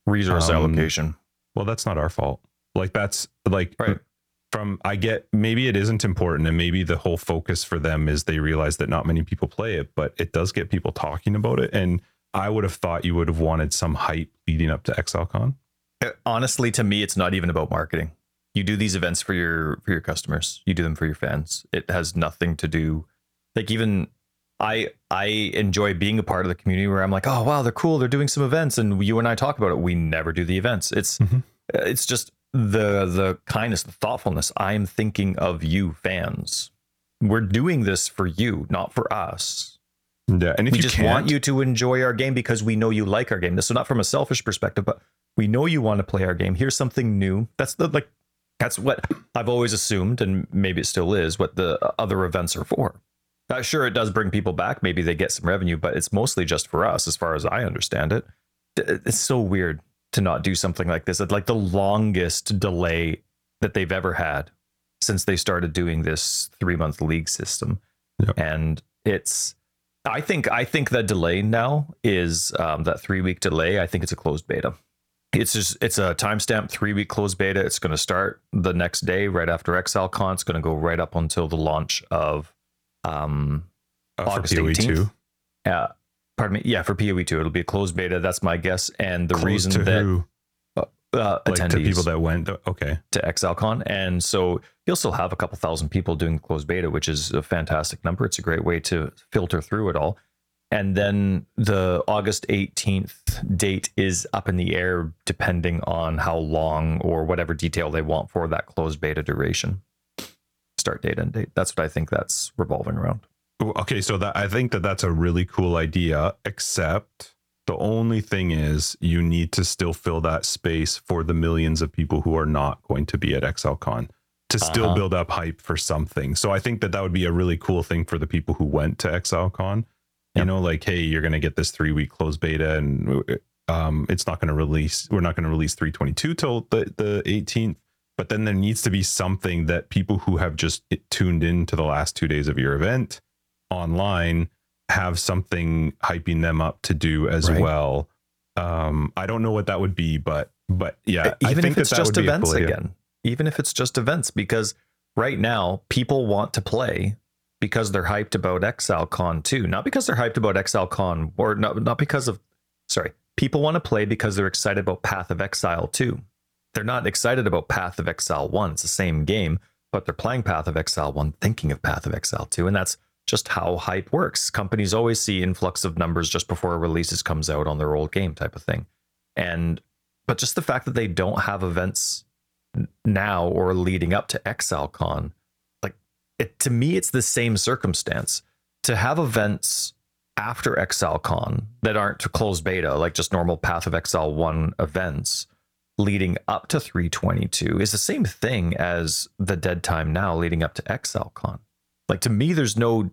resource um, allocation. Well, that's not our fault. Like that's like right. from I get maybe it isn't important, and maybe the whole focus for them is they realize that not many people play it, but it does get people talking about it, and I would have thought you would have wanted some hype leading up to ExileCon honestly to me it's not even about marketing you do these events for your for your customers. You do them for your fans. It has nothing to do like even i i enjoy being a part of the community where i'm like oh wow they're cool. They're doing some events. And you and i talk about it. We never do the events. It's mm-hmm. it's just the the kindness the thoughtfulness. I'm thinking of you fans. We're doing this for you not for us. Yeah and if we you just want you to enjoy our game because we know you like our game. This so not from a selfish perspective but we know you want to play our game. Here's something new. That's the like that's what I've always assumed, and maybe it still is, what the other events are for. Uh, sure, it does bring people back. Maybe they get some revenue, but it's mostly just for us, as far as I understand it. It's so weird to not do something like this. It's like the longest delay that they've ever had since they started doing this three month league system. Yep. And it's, I think, I think that delay now is um, that three week delay. I think it's a closed beta it's just it's a timestamp three week closed beta. It's going to start the next day, right after ExileCon. It's going to go right up until the launch of um, uh, August eighteenth. Yeah, pardon me. Yeah, for PoE two, it'll be a closed beta. That's my guess. And the closed reason that who? Uh, uh, like attendees to people that went okay to ExileCon, and so you'll still have a couple thousand people doing closed beta, which is a fantastic number. It's a great way to filter through it all and then the August 18th date is up in the air depending on how long or whatever detail they want for that closed beta duration. Start date and date. That's what I think that's revolving around. Okay, so that I think that that's a really cool idea except the only thing is you need to still fill that space for the millions of people who are not going to be at ExileCon to still uh-huh. build up hype for something. So I think that that would be a really cool thing for the people who went to ExileCon you know like hey you're going to get this three week closed beta and um, it's not going to release we're not going to release 322 till the, the 18th but then there needs to be something that people who have just tuned in to the last two days of your event online have something hyping them up to do as right. well. Um, i don't know what that would be but but yeah even if it's that just events again even if it's just events because right now people want to play because they're hyped about ExileCon too. Not because they're hyped about ExileCon or not, not because of, sorry, people want to play because they're excited about Path of Exile 2. They're not excited about Path of Exile 1. It's the same game, but they're playing Path of Exile 1 thinking of Path of Exile 2. And that's just how hype works. Companies always see influx of numbers just before a releases comes out on their old game type of thing. And but just the fact that they don't have events now or leading up to ExileCon it, to me, it's the same circumstance. To have events after ExileCon that aren't to closed beta, like just normal Path of Exile 1 events leading up to 322 is the same thing as the dead time now leading up to ExileCon. Like to me, there's no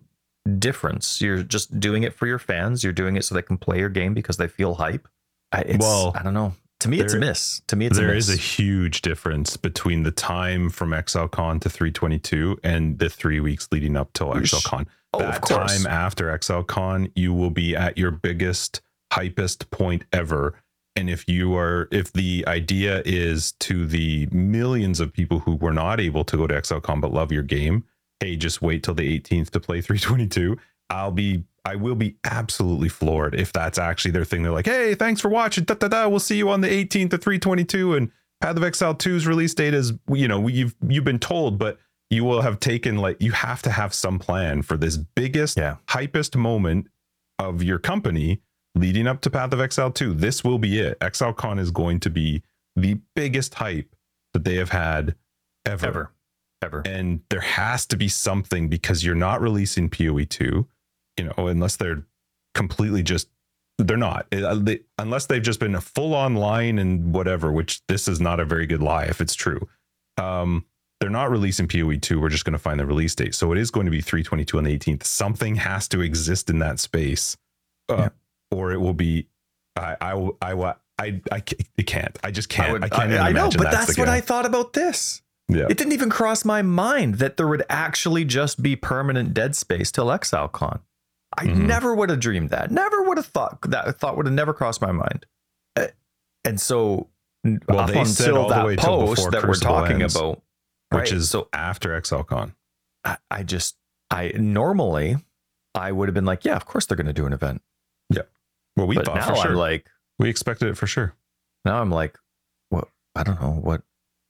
difference. You're just doing it for your fans. You're doing it so they can play your game because they feel hype. It's, well, I don't know. To me, it's a miss. To me, it's there a is a huge difference between the time from ExileCon to 322 and the three weeks leading up till ExileCon. Oh, that time after ExileCon, you will be at your biggest, hypest point ever. And if you are, if the idea is to the millions of people who were not able to go to ExileCon but love your game, hey, just wait till the 18th to play 322. I'll be I will be absolutely floored if that's actually their thing. They're like, hey, thanks for watching. Da, da, da. We'll see you on the 18th of 322. And Path of Exile 2's release date is, you know, you've you've been told, but you will have taken like you have to have some plan for this biggest, yeah. hypest moment of your company leading up to Path of Exile 2. This will be it. ExileCon is going to be the biggest hype that they have had ever. Ever. Ever. And there has to be something because you're not releasing PoE 2 you know, unless they're completely just they're not. Uh, they, unless they've just been a full online and whatever which this is not a very good lie if it's true. Um they're not releasing poe 2 we're just going to find the release date. So it is going to be 322 on the 18th something has to exist in that space uh, yeah. or it will be i i i i, I, I can't. I just can't. i, would, I can't I, I know but that's, that's what i thought about this. Yeah. It didn't even cross my mind that there would actually just be permanent dead space till ExileCon. I mm-hmm. never would have dreamed that. Never would have thought that thought would have never crossed my mind. And so well, up until that way post that we're talking ends, about, which is so after ExileCon. I, I just I normally I would have been like, yeah, of course they're going to do an event. Yeah. Well, we but thought now for sure. I'm like, we expected it for sure. Now I'm like, what? I don't know what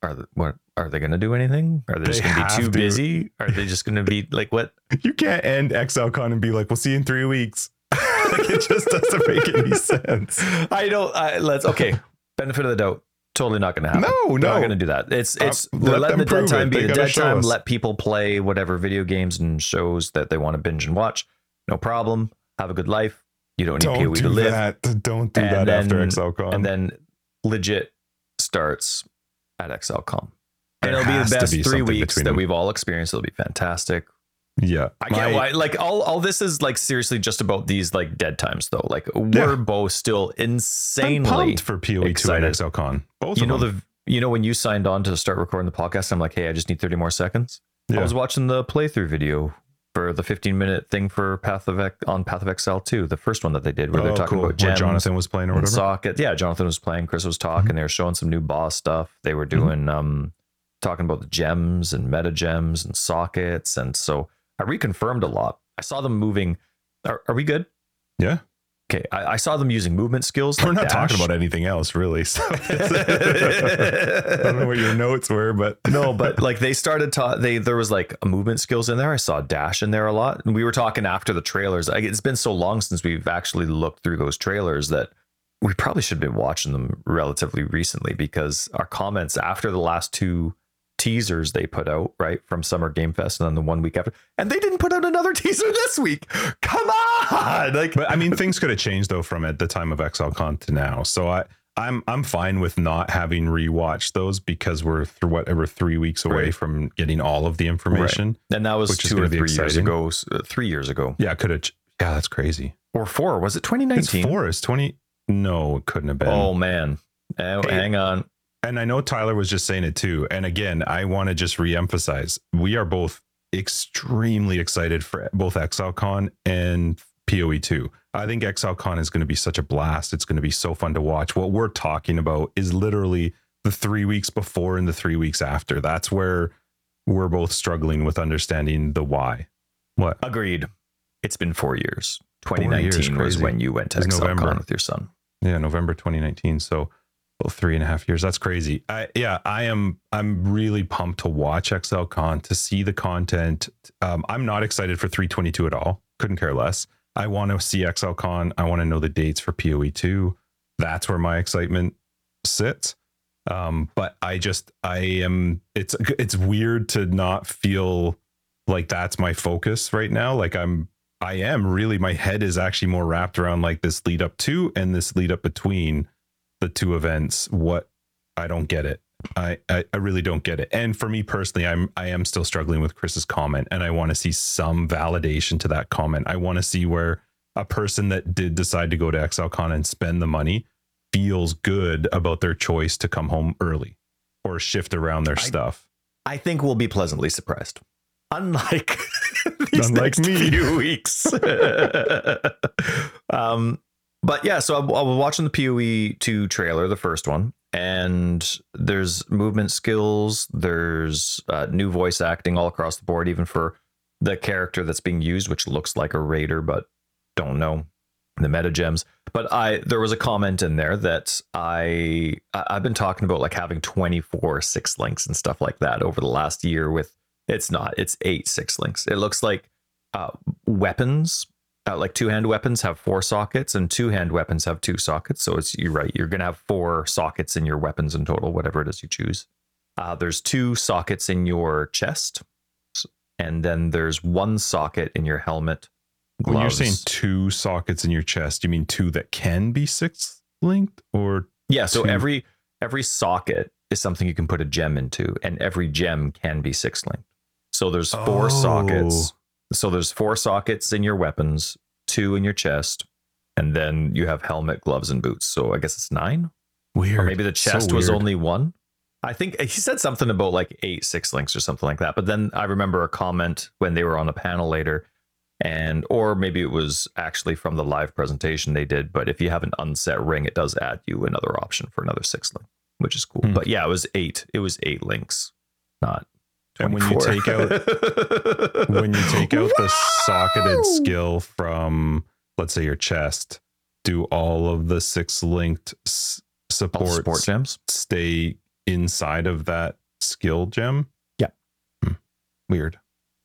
are the, what are they going to do anything? Are they, they just going to be too busy? Are they just going to be like what? You can't end ExileCon and be like, "We'll see you in three weeks." like it just doesn't make any sense. I don't. I, let's okay. Benefit of the doubt. Totally not going to happen. No, no, They're not going to do that. It's uh, it's uh, let, let the dead time it. be the dead time. Us. Let people play whatever video games and shows that they want to binge and watch. No problem. Have a good life. You don't need don't PoE to live. That. Don't do and that then, after ExileCon. And then legit starts at ExileCon and it'll be the best be three weeks that them. we've all experienced. It'll be fantastic. Yeah, I can't. My, like all, all this is like seriously just about these like dead times though. Like we're yeah. both still insanely for PoE two and ExileCon. Both you know them. the you know when you signed on to start recording the podcast, I'm like, hey, I just need 30 more seconds. Yeah. I was watching the playthrough video for the 15 minute thing for Path of X, on Path of Exile 2, the first one that they did, where oh, they're talking cool. about gems. Jonathan was playing or whatever. Socket. Yeah, Jonathan was playing. Chris was talking. Mm-hmm. They were showing some new boss stuff. They were mm-hmm. doing mm-hmm. um talking about the gems and meta gems and sockets. And so I reconfirmed a lot. I saw them moving. Are, are we good? Yeah. Okay. I, I, saw them using movement skills. We're not dash. talking about anything else, really. So I don't know what your notes were, but no, but like they started to they there was like a movement skills in there. I saw dash in there a lot. And we were talking after the trailers. Like, it's been so long since we've actually looked through those trailers that we probably should have been watching them relatively recently because our comments after the last two teasers they put out, right, from Summer Game Fest and then the one week after. And they didn't put out another teaser this week. Come on. Like But I mean things could have changed though from at the time of ExileCon to now. So I I'm I'm fine with not having rewatched those because we're through whatever three weeks away right. from getting all of the information. Right. And that was two or three years ago. Uh, three years ago. Yeah, could have. Yeah, that's crazy. Or four? Was it 2019? It's four. It's 20. No, it couldn't have been. Oh man. Uh, hang on and I know Tyler was just saying it too. And again, I want to just reemphasize we are both extremely excited for both ExileCon and PoE2. I think ExileCon is going to be such a blast. It's going to be so fun to watch. What we're talking about is literally the three weeks before and the three weeks after. That's where we're both struggling with understanding the why. What? Agreed. It's been four years. 2019 four years, was when you went to ExileCon with your son. Yeah, November 2019. So well, three and a half years. That's crazy. I, yeah, I am. I'm really pumped to watch ExileCon to see the content. Um, I'm not excited for 322 at all. Couldn't care less. I want to see ExileCon. I want to know the dates for PoE two. That's where my excitement sits. Um, but I just I am. It's it's weird to not feel like that's my focus right now. Like I'm I am really my head is actually more wrapped around like this lead up to and this lead up between the two events. What I don't get it. I, I, I really don't get it. And for me personally, I'm I am still struggling with Chris's comment and I want to see some validation to that comment. I want to see where a person that did decide to go to ExileCon and spend the money feels good about their choice to come home early or shift around their I- stuff. I think we'll be pleasantly surprised. Unlike these Unlike next me. few weeks. um, but yeah, so I, I was watching the PoE 2 trailer, the first one, and there's movement skills, there's uh, new voice acting all across the board, even for the character that's being used, which looks like a raider, but don't know the meta gems. But I there was a comment in there that I I- I've been talking about like having 24 six links and stuff like that over the last year with it's not it's eight six links. It looks like uh, weapons uh, like two hand weapons have four sockets and two hand weapons have two sockets. So it's you're right. You're gonna have four sockets in your weapons in total, whatever it is you choose. Uh, there's two sockets in your chest, and then there's one socket in your helmet. When you're saying two sockets in your chest, you mean two that can be six linked or Yeah, so two- every every socket is something you can put a gem into, and every gem can be six linked. So there's four Oh. sockets. So there's four sockets in your weapons, two in your chest, and then you have helmet, gloves, and boots. So I guess it's nine. weird? Or maybe the So chest was only one. I think he said something about like eight six links or something like that. But then I remember a comment when they were on a panel later, and or maybe it was actually from the live presentation they did. But if you have an unset ring, it does add you another option for another six link, which is cool. Hmm. But yeah, it was eight. It was eight links, not. And when you take out- when you take out the socketed skill from let's say your chest, do all of the six linked s- All supports support gems. stay inside of that skill gem? Yeah. Hmm. Weird.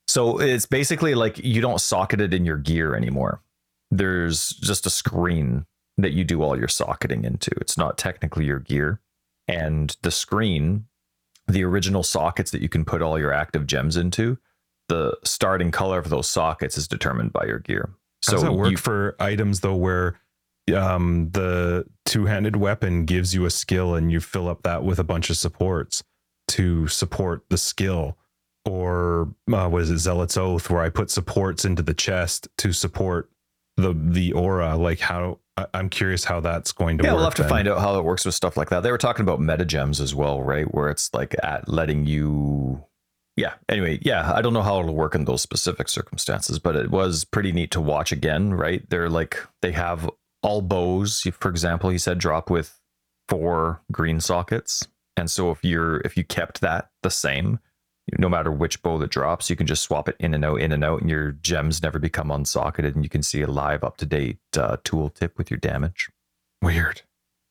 So it's basically like you don't socket it in your gear anymore. There's just a screen that you do all your socketing into. It's not technically your gear. And the screen, the original sockets that you can put all your active gems into, the starting color of those sockets is determined by your gear. How does that work you- for items though where um the two-handed weapon gives you a skill and you fill up that with a bunch of supports to support the skill or uh, what is it zealot's oath where i put supports into the chest to support the the aura like how i'm curious how that's going to yeah, work we'll have to then. find out how it works with stuff like that. They were talking about meta gems as well, right? Where it's like at letting you. Yeah. Anyway, yeah, I don't know how it'll work in those specific circumstances, but it was pretty neat to watch again, right? They're like they have all bows, for example, he said drop with four green sockets. And so if you're if you kept that the same, no matter which bow that drops, you can just swap it in and out, in and out, and your gems never become unsocketed, and you can see a live up to date uh, tool tip with your damage. weird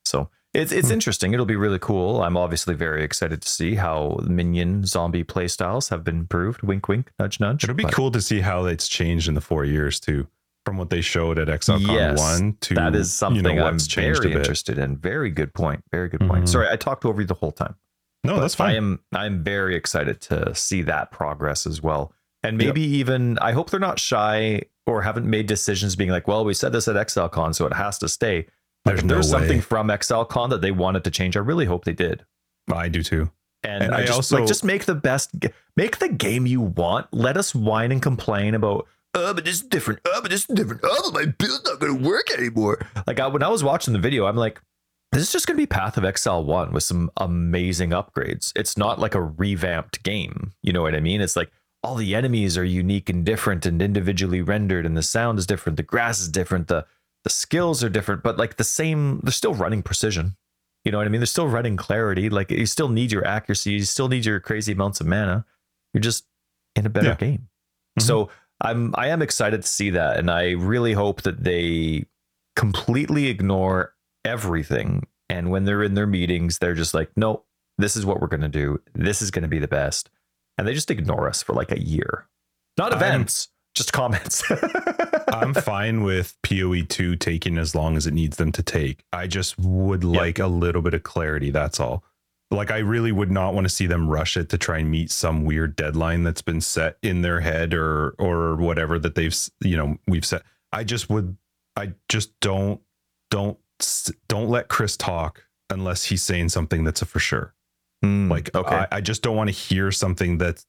So it's it's Hmm. interesting. It'll be really cool. I'm obviously very excited to see how minion zombie playstyles have been improved. Wink, wink, nudge, nudge. it'll be But cool to see how it's changed in the four years too from what they showed at ExileCon Yes, 1 to That is something you know, I'm very interested in. Very good point. Very good point. Mhm. Sorry, I talked over you the whole time. No But that's I fine am I'm very excited to see that progress as well. And maybe even I hope they're not shy or haven't made decisions being like, well, we said this at ExileCon, so it has to stay. There's no there's something from ExileCon that they wanted to change, I really hope they did. i do too And, And I, I just also- like just make the best, make the game you want. Let us whine and complain about, oh, but this is different. Oh, but this is different. Oh, but my build's not going to work anymore. Like I, when I was watching the video, I'm like, this is just going to be Path of Exile One with some amazing upgrades. It's not like a revamped game. You know what I mean? It's like all the enemies are unique and different and individually rendered, and the sound is different. The grass is different. The the skills are different, but like the same. They're still running precision. You know what I mean? They're still running clarity. Like you still need your accuracy. You still need your crazy amounts of mana. You're just in a better Yeah. game. Mhm. So I'm I am excited to see that, and I really hope that they completely ignore everything. And when they're in their meetings, they're just like, no, this is what we're gonna do. This is gonna be the best, and they just ignore us for like a year. Not I'm- events, just comments. I'm fine with PoE 2 taking as long as it needs them to take. I just would like a little bit of clarity. That's all. like I really would not want to see them rush it to try and meet some weird deadline that's been set in their head or or whatever that they've you know we've set. I just would I just don't don't don't let Chris talk unless he's saying something that's a for sure. Mm, Like okay. I, I just don't want to hear something that's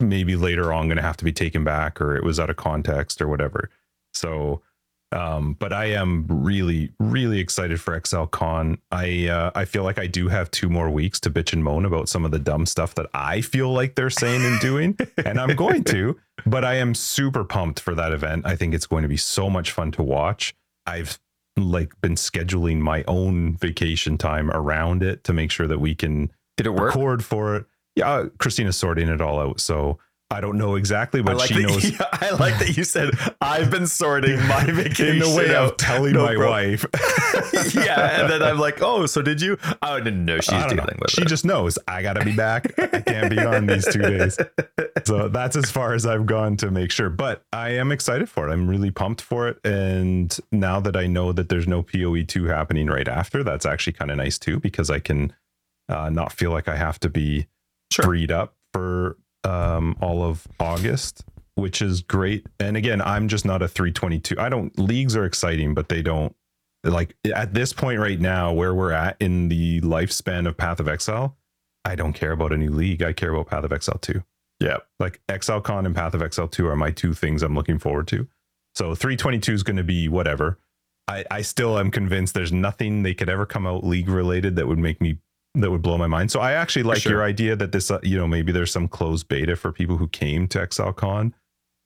maybe later on going to have to be taken back or it was out of context or whatever. So, um, but I am really, really excited for ExileCon. I uh, I feel like I do have two more weeks to bitch and moan about some of the dumb stuff that I feel like they're saying and doing, and I'm going to. But I am super pumped for that event. I think it's going to be so much fun to watch. I've like been scheduling my own vacation time around it to make sure that we can Did it work? record for it. Yeah, Christina's sorting it all out, so I don't know exactly, but like, she that, knows yeah, I like that you said I've been sorting my vacation in the way of telling No, my bro. wife. yeah, and then I'm like, oh, so did you? Oh, no, no, she's dealing know. with She it. She just knows I got to be back. I can't be on these two days. So that's as far as I've gone to make sure. But I am excited for it. I'm really pumped for it. And now that I know that there's no PoE 2 happening right after, that's actually kind of nice too, because I can uh, not feel like I have to be Sure. freed up for um, all of August, which is great. And again, I'm just not a 322. I don't, leagues are exciting, but they don't like at this point right now where we're at in the lifespan of Path of Exile. I don't care about a new league. I care about Path of Exile 2. Yeah. Like ExileCon and Path of Exile 2 are my two things I'm looking forward to. So 322 is going to be whatever. I, I still am convinced there's nothing they could ever come out league related that would make me that would blow my mind. So I actually like sure. your idea that this, uh, you know, maybe there's some closed beta for people who came to ExileCon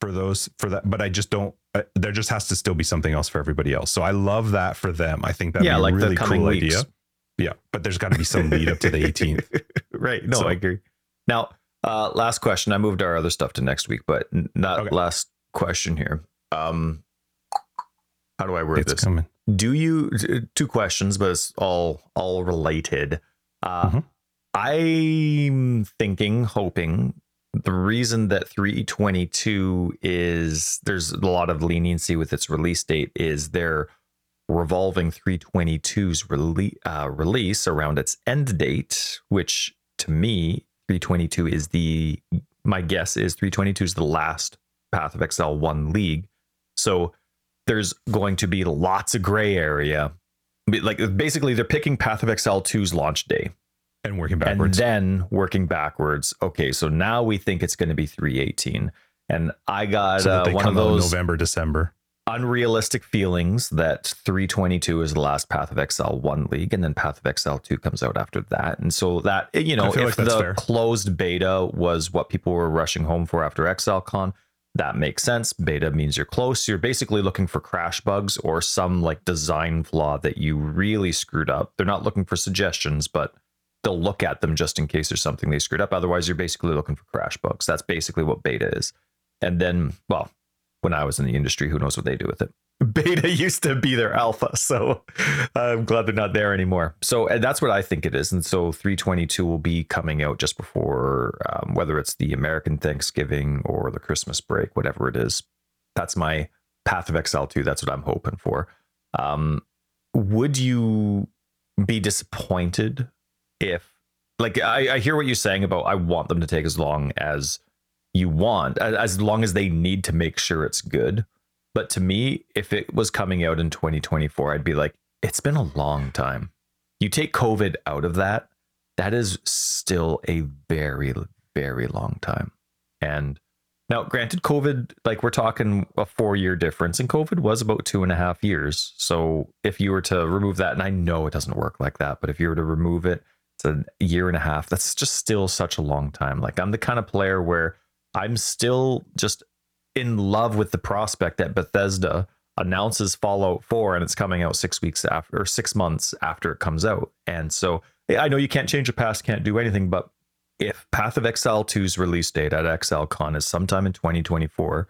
for those for that, but I just don't. Uh, there just has to still be something else for everybody else. So I love that for them. I think that'd Yeah, be a like the really cool weeks. idea. Yeah, but there's got to be some lead up to the 18th. right. No, So- I agree. Now, uh, last question. I moved our other stuff to next week, but not Okay. last question here. Um, how do I word It's this? coming. do you two questions but it's all all related uh Mhm. i'm thinking hoping the reason that 322 is there's a lot of leniency with its release date is they're revolving 322's rele- uh, release around its end date which to me 322 is the my guess is 322 is the last path of exile 1 league so there's going to be lots of gray area. Like basically, they're picking Path of Exile 2's launch day And working backwards. and then working backwards. Okay, so now we think it's going to be 318. And I got so uh, one of those November, December. unrealistic feelings that 322 is the last Path of Exile 1 league, and then Path of Exile 2 comes out after that. And so that, you know, if like the fair. closed beta was what people were rushing home for after ExileCon, that makes sense. Beta means you're close. You're basically looking for crash bugs or some like design flaw that you really screwed up. They're not looking for suggestions, but they'll look at them just in case there's something they screwed up. Otherwise, you're basically looking for crash bugs. That's basically what beta is. And then, well, when I was in the industry, who knows what they do with it? Beta used to be their alpha, so I'm glad they're not there anymore. So that's what I think it is. And so 322 will be coming out just before, um, whether it's the American Thanksgiving or the Christmas break, whatever it is. That's my Path of Exile 2. That's what I'm hoping for. Um, would you be disappointed if, like, I, I hear what you're saying about I want them to take as long as you want, as long as they need to make sure it's good. But to me, if it was coming out in 2024, I'd be like, it's been a long time. You take COVID out of that, that is still a very, very long time. And now, granted, COVID, like we're talking a four year difference, and COVID was about two and a half years. So if you were to remove that, and I know it doesn't work like that, but if you were to remove it, it's a year and a half. That's just still such a long time. Like I'm the kind of player where I'm still just in love with the prospect that Bethesda announces Fallout 4 and it's coming out six weeks after or six months after it comes out. And so I know you can't change the past, can't do anything, but if Path of Exile 2's release date at ExileCon is sometime in 2024,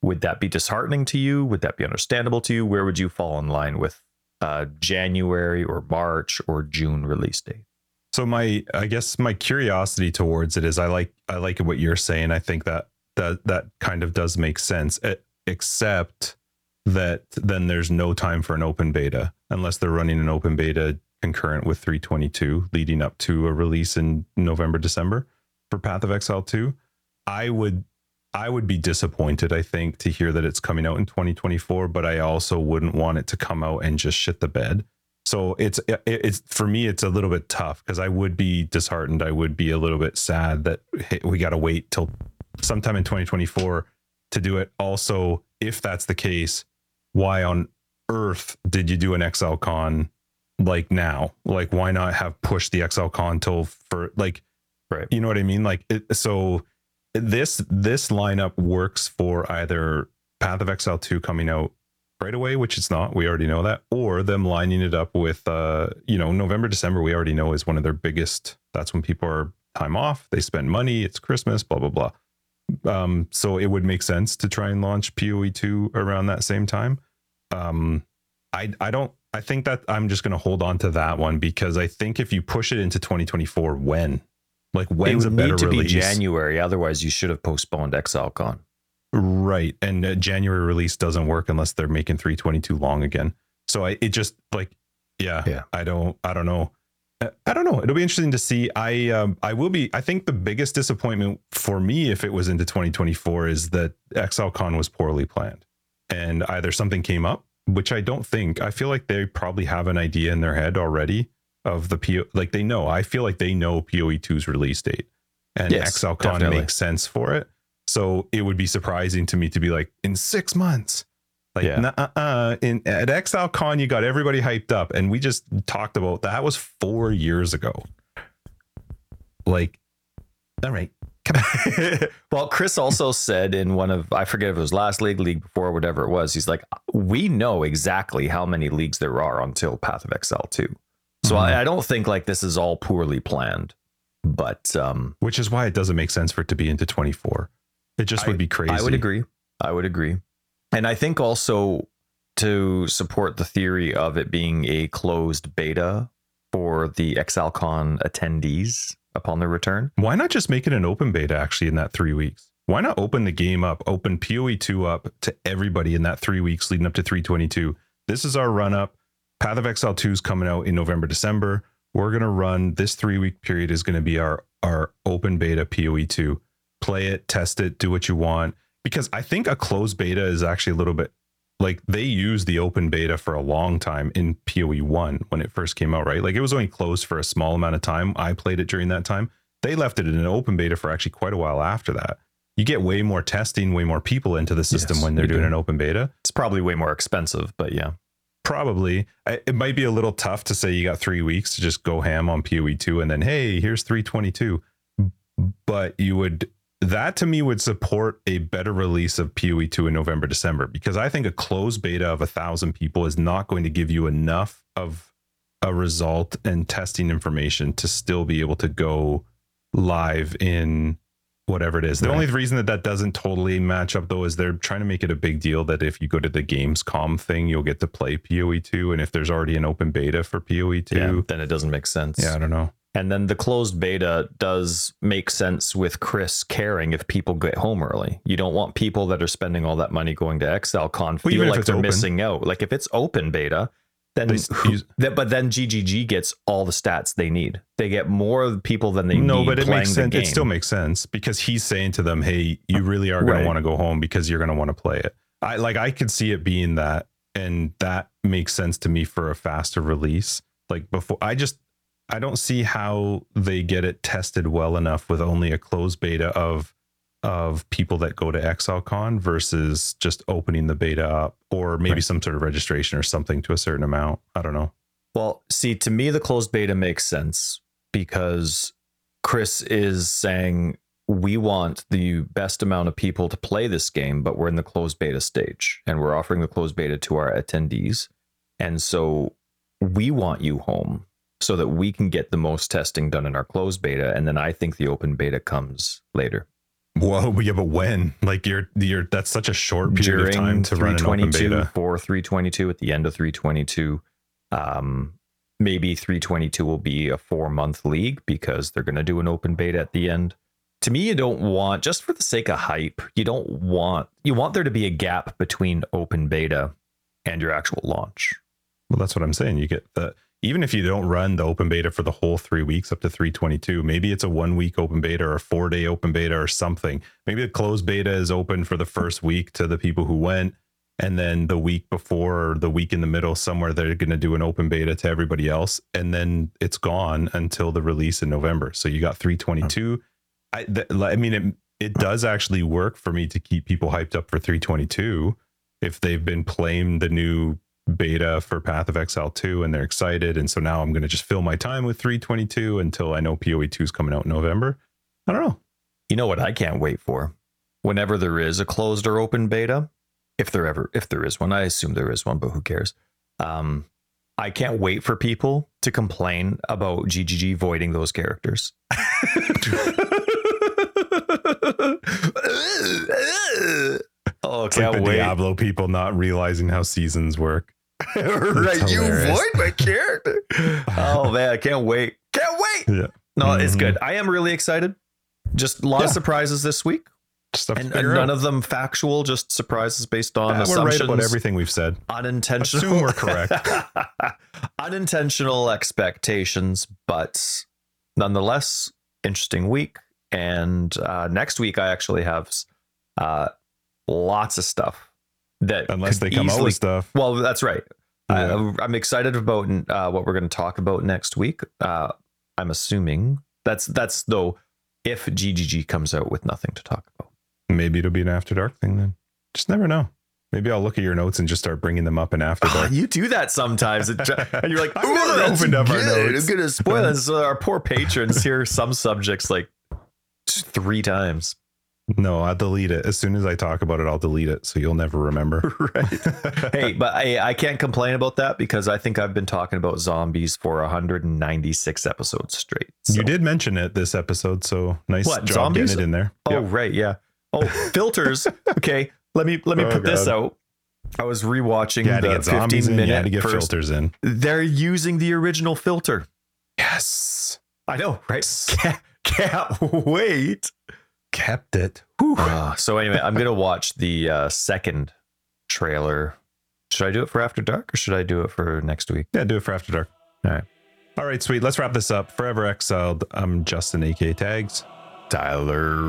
would that be disheartening to you? Would that be understandable to you? Where would you fall in line with uh, January or March or June release date? So my, I guess my curiosity towards it is I like, I like what you're saying. I think that that that kind of does make sense, except that then there's no time for an open beta unless they're running an open beta concurrent with 322, leading up to a release in November, December for Path of Exile 2. I would I would be disappointed, I think, to hear that it's coming out in 2024, but I also wouldn't want it to come out and just shit the bed. So it's it's for me, it's a little bit tough because I would be disheartened. I would be a little bit sad that hey, we got to wait till sometime in 2024 to do it. Also, if that's the case, why on earth did you do an ExileCon like now? Like, why not have pushed the ExileCon till for like, Right. You know what I mean? Like, it, so this this lineup works for either Path of Exile 2 coming out right away, which it's not. We already know that, or them lining it up with, uh, you know, November, December. We already know is one of their biggest. That's when people are time off. They spend money. It's Christmas. Blah blah blah. Um, so it would make sense to try and launch PoE two around that same time. Um, I I don't. I think that I'm just going to hold on to that one because I think if you push it into 2024, when like It when's a would better need to release? be January. Otherwise, you should have postponed ExileCon. Right. And uh, January release doesn't work unless they're making 322 long again. So I it just like yeah, Yeah. I don't I don't know. I don't know. It'll be interesting to see. I um I will be I think the biggest disappointment for me if it was into 2024 is that ExileCon was poorly planned. And either something came up, which I don't think. I feel like they probably have an idea in their head already of the PO like they know. I feel like they know PoE 2's release date. And Yes, ExileCon definitely. makes sense for it. So it would be surprising to me to be like in six months. Like Yeah. uh, in at ExileCon, you got everybody hyped up, and we just talked about that was four years ago. Like, all right, well, Chris also said in one of I forget if it was last league, league before, whatever it was. He's like, we know exactly how many leagues there are until Path of Exile two. So Mhm. I, I don't think like this is all poorly planned, but um, which is why it doesn't make sense for it to be into twenty four. It just would be crazy. I would agree. I would agree. And I think also to support the theory of it being a closed beta for the ExileCon attendees upon their return. Why not just make it an open beta actually in that three weeks? Why not open the game up, open PoE 2 up to everybody in that three weeks leading up to 322? This is our run up. Path of Exile 2 is coming out in November, December. We're going to run this three week period is going to be our, our open beta PoE 2. Play it, test it, do what you want. Because I think a closed beta is actually a little bit like they used the open beta for a long time in PoE 1 when it first came out, right? Like it was only closed for a small amount of time. I played it during that time. They left it in an open beta for actually quite a while after that. You get way more testing, way more people into the system Yes, when they're doing do. an open beta. It's probably way more expensive, but yeah. Probably. It might be a little tough to say you got three weeks to just go ham on PoE 2 and then, hey, here's 322. But you would, that to me would support a better release of PoE 2 in November, December, because I think a closed beta of a thousand people is not going to give you enough of a result and testing information to still be able to go live in whatever it is. The Right. only reason that that doesn't totally match up though is they're trying to make it a big deal that if you go to the Gamescom thing, you'll get to play PoE 2 and if there's already an open beta for PoE 2, Yeah, then it doesn't make sense. Yeah, I don't know. And then the closed beta does make sense with Chris caring if people get home early. You don't want people that are spending all that money going to ExileCon feel like they're open. missing out. Like if it's open beta, then who- that- but then GGG gets all the stats they need. They get more people than they no, but it makes sense. It still makes sense because he's saying to them, "Hey, you uh, really are going Right. to want to go home because you're going to want to play it." I like I could see it being that, and that makes sense to me for a faster release. Like before, I just I don't see how they get it tested well enough with only a closed beta of of people that go to ExileCon versus just opening the beta up or maybe Right. some sort of registration or something to a certain amount. I don't know. Well, see, to me, the closed beta makes sense because Chris is saying we want the best amount of people to play this game, but we're in the closed beta stage and we're offering the closed beta to our attendees. And so we want you home so that we can get the most testing done in our closed beta. And then I think the open beta comes later. Whoa, yeah, but when? Like you're you're that's such a short period of time to run an open 322 beta. for 322 at the end of 322 um maybe 322 will be a four month league because they're going to do an open beta at the end to me you don't want just for the sake of hype you don't want you want there to be a gap between open beta and your actual launch Well, that's what I'm saying. You get the even if you don't run the open beta for the whole three weeks up to 322, maybe it's a one week open beta or a four day open beta or something. Maybe the closed beta is open for the first week to the people who went. And then the week before or the week in the middle, somewhere they're going to do an open beta to everybody else. And then it's gone until the release in November. So you got 322. I, th- I mean, it, it does actually work for me to keep people hyped up for 322 if they've been playing the new beta for Path of Exile 2 and they're excited. And so now I'm going to just fill my time with 322 until I know PoE 2 is coming out in November. I don't know. You know what I can't wait for? Whenever there is a closed or open beta, if there ever if there is one, I assume there is one, but who cares? Um, I can't wait for people to complain about GGG voiding those characters. oh, it's can't like the wait. Diablo people not realizing how seasons work. right, you void my character. oh man, I can't wait. Can't wait. Yeah. No, mm-hmm. it's good. I am really excited. Just a lot yeah. of surprises this week. And, and, none of them factual, just surprises based on yeah, assumptions. We're right about everything we've said. Unintentional. Assume we're correct. Unintentional expectations, but nonetheless, interesting week. And uh, next week, I actually have uh, lots of stuff that unless they come easily, out with stuff. Well, that's right. Yeah. I, am excited about uh, what we're going to talk about next week. Uh, I'm assuming that's that's though if GGG comes out with nothing to talk about. Maybe it'll be an after dark thing then. Just never know. Maybe I'll look at your notes and just start bringing them up in after dark. Oh, you do that sometimes, and you're like, "I've never opened up good. our notes." I'm gonna spoil it. So our poor patrons hear some subjects like three times. No, I'll delete it as soon as I talk about it. I'll delete it, so you'll never remember. right? hey, but I I can't complain about that because I think I've been talking about zombies for 196 episodes straight. So. You did mention it this episode, so nice what, job zombies? getting it in there. Oh, yep. right, yeah. Oh, filters. okay, let me let me oh, put God. this out. I was rewatching the 15 minute yeah, to get first. filters in. They're using the original filter. Yes, I know, right? Can't, can't wait. Kept it. Uh, so anyway, I'm gonna watch the uh, second trailer. Should I do it for After Dark or should I do it for next week? Yeah, do it for After Dark. All right. All right, sweet. Let's wrap this up. Forever Exiled. I'm Justin, AK Tags. Tyler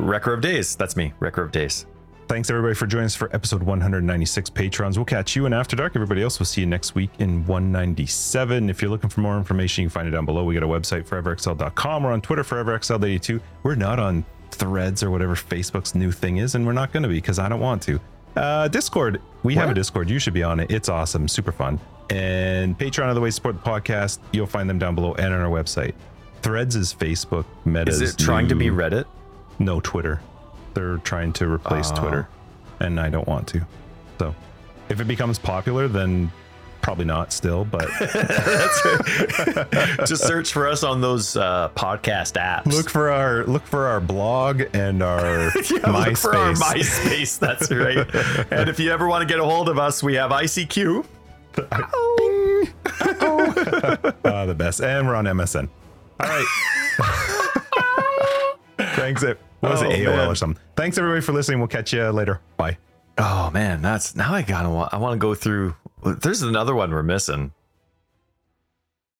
Wrecker of Days. That's me, Wrecker of Days. Thanks everybody for joining us for episode 196 patrons. We'll catch you in After Dark. Everybody else, we'll see you next week in 197. If you're looking for more information, you can find it down below. We got a website, foreverexiled.com. We're on Twitter, foreverexiled82. We're not on threads or whatever Facebook's new thing is, and we're not going to be because I don't want to. Uh, Discord, we what? have a Discord. You should be on it. It's awesome, super fun. And Patreon are the way to support the podcast. You'll find them down below and on our website. Threads is Facebook. Meta is it trying new, to be Reddit? No, Twitter. They're trying to replace uh, Twitter, and I don't want to. So, if it becomes popular, then probably not still, but just search for us on those uh, podcast apps. Look for our look for our blog and our yeah, MySpace. Look for our MySpace. That's right. and if you ever want to get a hold of us, we have ICQ. uh, the best, and we're on MSN. All right. Thanks. It was oh, it AOL man. or something. Thanks everybody for listening. We'll catch you later. Bye. Oh man, that's now I gotta want I want to go through. There's another one we're missing.